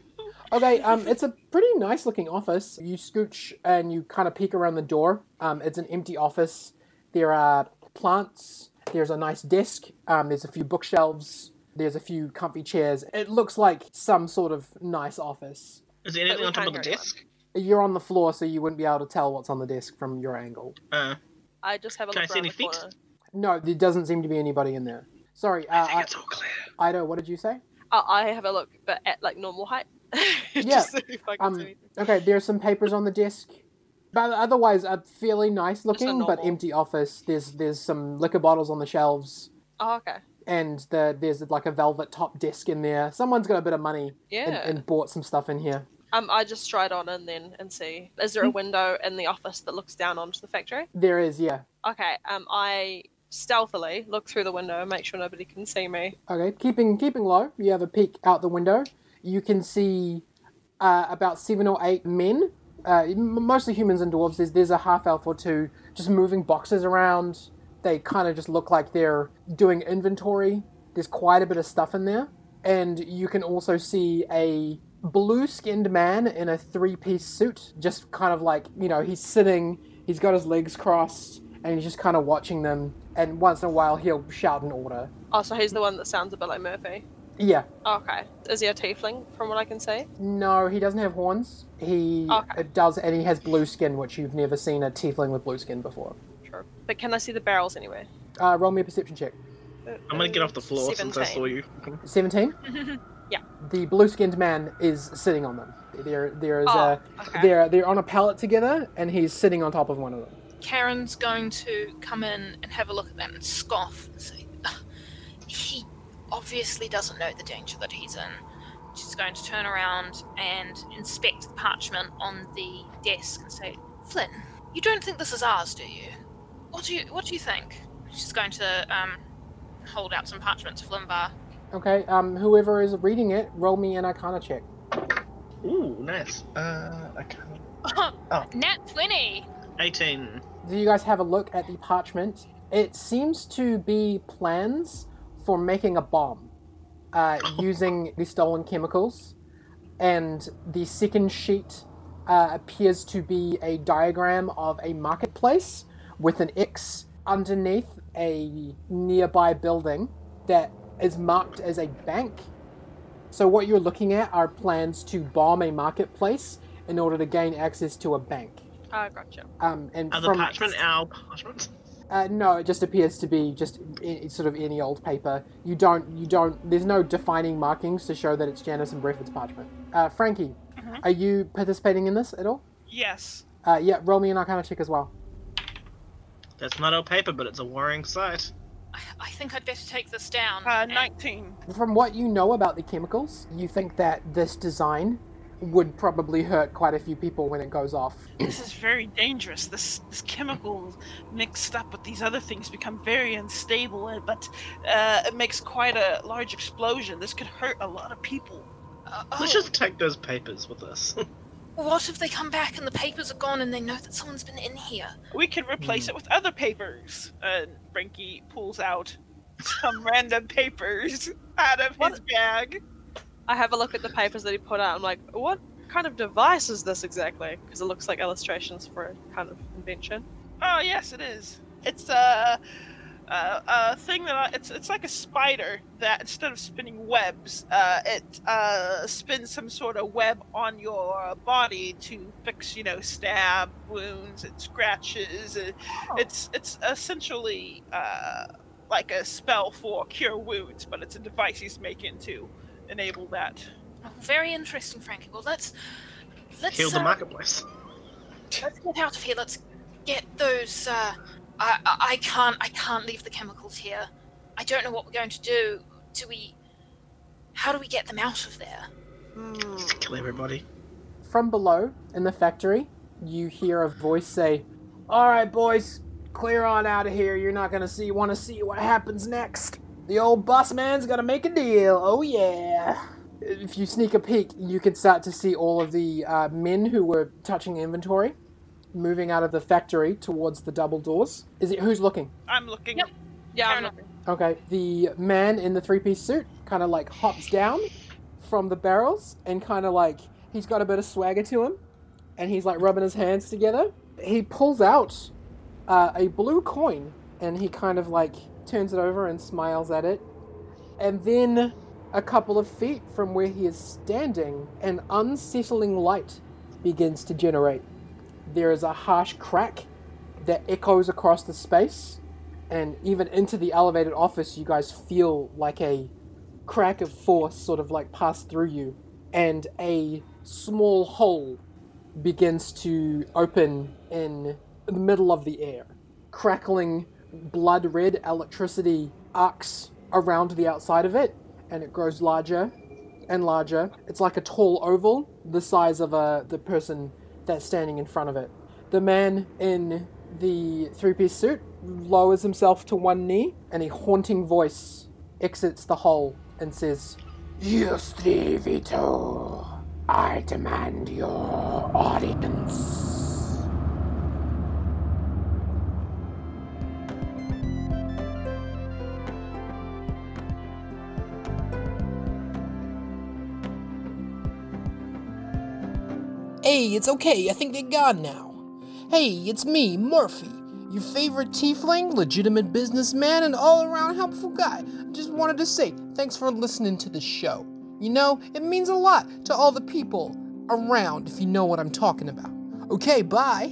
Okay, um, it's a pretty nice looking office. You scooch and you kind of peek around the door. Um, it's an empty office. There are plants. There's a nice desk. Um, there's a few bookshelves. There's a few comfy chairs. It looks like some sort of nice office. Is there anything on top of the hear desk? You're on the floor, so you wouldn't be able to tell what's on the desk from your angle. Uh, I just have a Can I look see around any the feet? corner. No, there doesn't seem to be anybody in there. Sorry, I uh, think I, it's all clear. Ido, what did you say? Uh, I have a look, but at like normal height. Yeah, Just see if I can um, see anything. Okay, there's some papers on the desk. But otherwise, a fairly nice looking but empty office. There's there's some liquor bottles on the shelves. Oh, okay. and the, there's like a velvet top desk in there. Someone's got a bit of money Yeah. and, and bought some stuff in here. Um, I just stride on in then and see. Is Hmm. there a window in the office that looks down onto the factory? There is, yeah. Okay. Um, I stealthily look through the window and make sure nobody can see me. Okay, keeping keeping low. You have a peek out the window. You can see uh, about seven or eight men, uh, mostly humans and dwarves. There's there's a half elf or two just moving boxes around. They kind of just look like they're doing inventory. There's quite a bit of stuff in there, and you can also see a blue-skinned man in a three-piece suit, just kind of like you know he's sitting. He's got his legs crossed, and he's just kind of watching them. And once in a while, he'll shout an order. Oh, so he's the one that sounds a bit like Murphy. Yeah, Okay. Is he a tiefling, from what I can see? No, he doesn't have horns. He Okay. does, and he has blue skin, which you've never seen a tiefling with blue skin before. Sure. But can I see the barrels anyway? Uh, roll me a perception check. I'm gonna get off the floor since I saw you. Seventeen. Yeah. The blue-skinned man is sitting on them. There, there is Oh, a. okay. They're they're on a pallet together, and he's sitting on top of one of them. Karen's going to come in and have a look at them and scoff and say, he obviously doesn't know the danger that he's in. She's going to turn around and inspect the parchment on the desk and say, Flynn, you don't think this is ours, do you? What do you What do you think? She's going to um, hold out some parchment to Flimvar. Okay. Um, whoever is reading it, roll me an Arcana check. Ooh, nice. Uh, I can't. Oh. Nat twenty. 18. Do you guys have a look at the parchment? It seems to be plans for making a bomb uh, using the stolen chemicals. And the second sheet uh, appears to be a diagram of a marketplace with an X underneath a nearby building that is marked as a bank. So, what you're looking at are plans to bomb a marketplace in order to gain access to a bank. Ah, gotcha. Um, and Are the from parchment our parchment? Uh, no, it just appears to be just i- sort of any old paper. You don't, you don't. There's no defining markings to show that it's Janice and Brefford's parchment. Uh, Frankie, are you participating in this at all? Yes. Uh, yeah, roll me an Arcana check as well. That's not our paper, but it's a worrying sight. I, I think I'd better take this down. Uh, 19. From what you know about the chemicals, you think that this design would probably hurt quite a few people when it goes off. This is very dangerous. This this chemical mixed up with these other things become very unstable, but uh, it makes quite a large explosion. This could hurt a lot of people. Uh, Let's oh, just take those papers with us. What if they come back and the papers are gone and they know that someone's been in here? We could replace it with other papers. And Frankie pulls out some random papers out of his bag. I have a look at the papers that he put out. I'm like, what kind of device is this exactly? Because it looks like illustrations for a kind of invention. Oh yes, it is. It's a a, a thing that I, it's it's like a spider that instead of spinning webs, uh, it uh, spins some sort of web on your body to fix, you know, stab wounds and scratches. Uh, It's it's essentially uh, like a spell for cure wounds, but it's a device he's making to enable that. Oh, very interesting, Frankie. Well, let's let's Heal the uh, marketplace. let's get out of here. Let's get those. Uh, I, I I can't I can't leave the chemicals here. I don't know what we're going to do. Do we? How do we get them out of there? Just kill everybody. From below in the factory, you hear a voice say, All right, boys, clear on out of here. You're not gonna see want to see what happens next. The old boss man's gonna make a deal. Oh yeah. If you sneak a peek, you can start to see all of the uh, men who were touching inventory moving out of the factory towards the double doors. Is it who's looking? I'm looking. Yep. Yeah, I'm looking. Okay, the man in the three piece suit kind of like hops down from the barrels and kind of like he's got a bit of swagger to him and he's like rubbing his hands together. He pulls out uh, a blue coin and he kind of like turns it over and smiles at it. And then a couple of feet from where he is standing, an unsettling light begins to generate. There is a harsh crack that echoes across the space and even into the elevated office, you guys feel like a crack of force sort of like pass through you, and a small hole begins to open in the middle of the air. Crackling blood red electricity arcs around the outside of it, and it grows larger and larger. It's like a tall oval, the size of a, the person that's standing in front of it. The man in the three piece suit lowers himself to one knee, and a haunting voice exits the hole and says, three Vito, I demand your audience. Hey, it's okay. I think they're gone now. Hey, it's me, Murphy, your favorite tiefling, legitimate businessman, and all around helpful guy. Just wanted to say thanks for listening to the show. You know, it means a lot to all the people around if you know what I'm talking about. Okay, bye.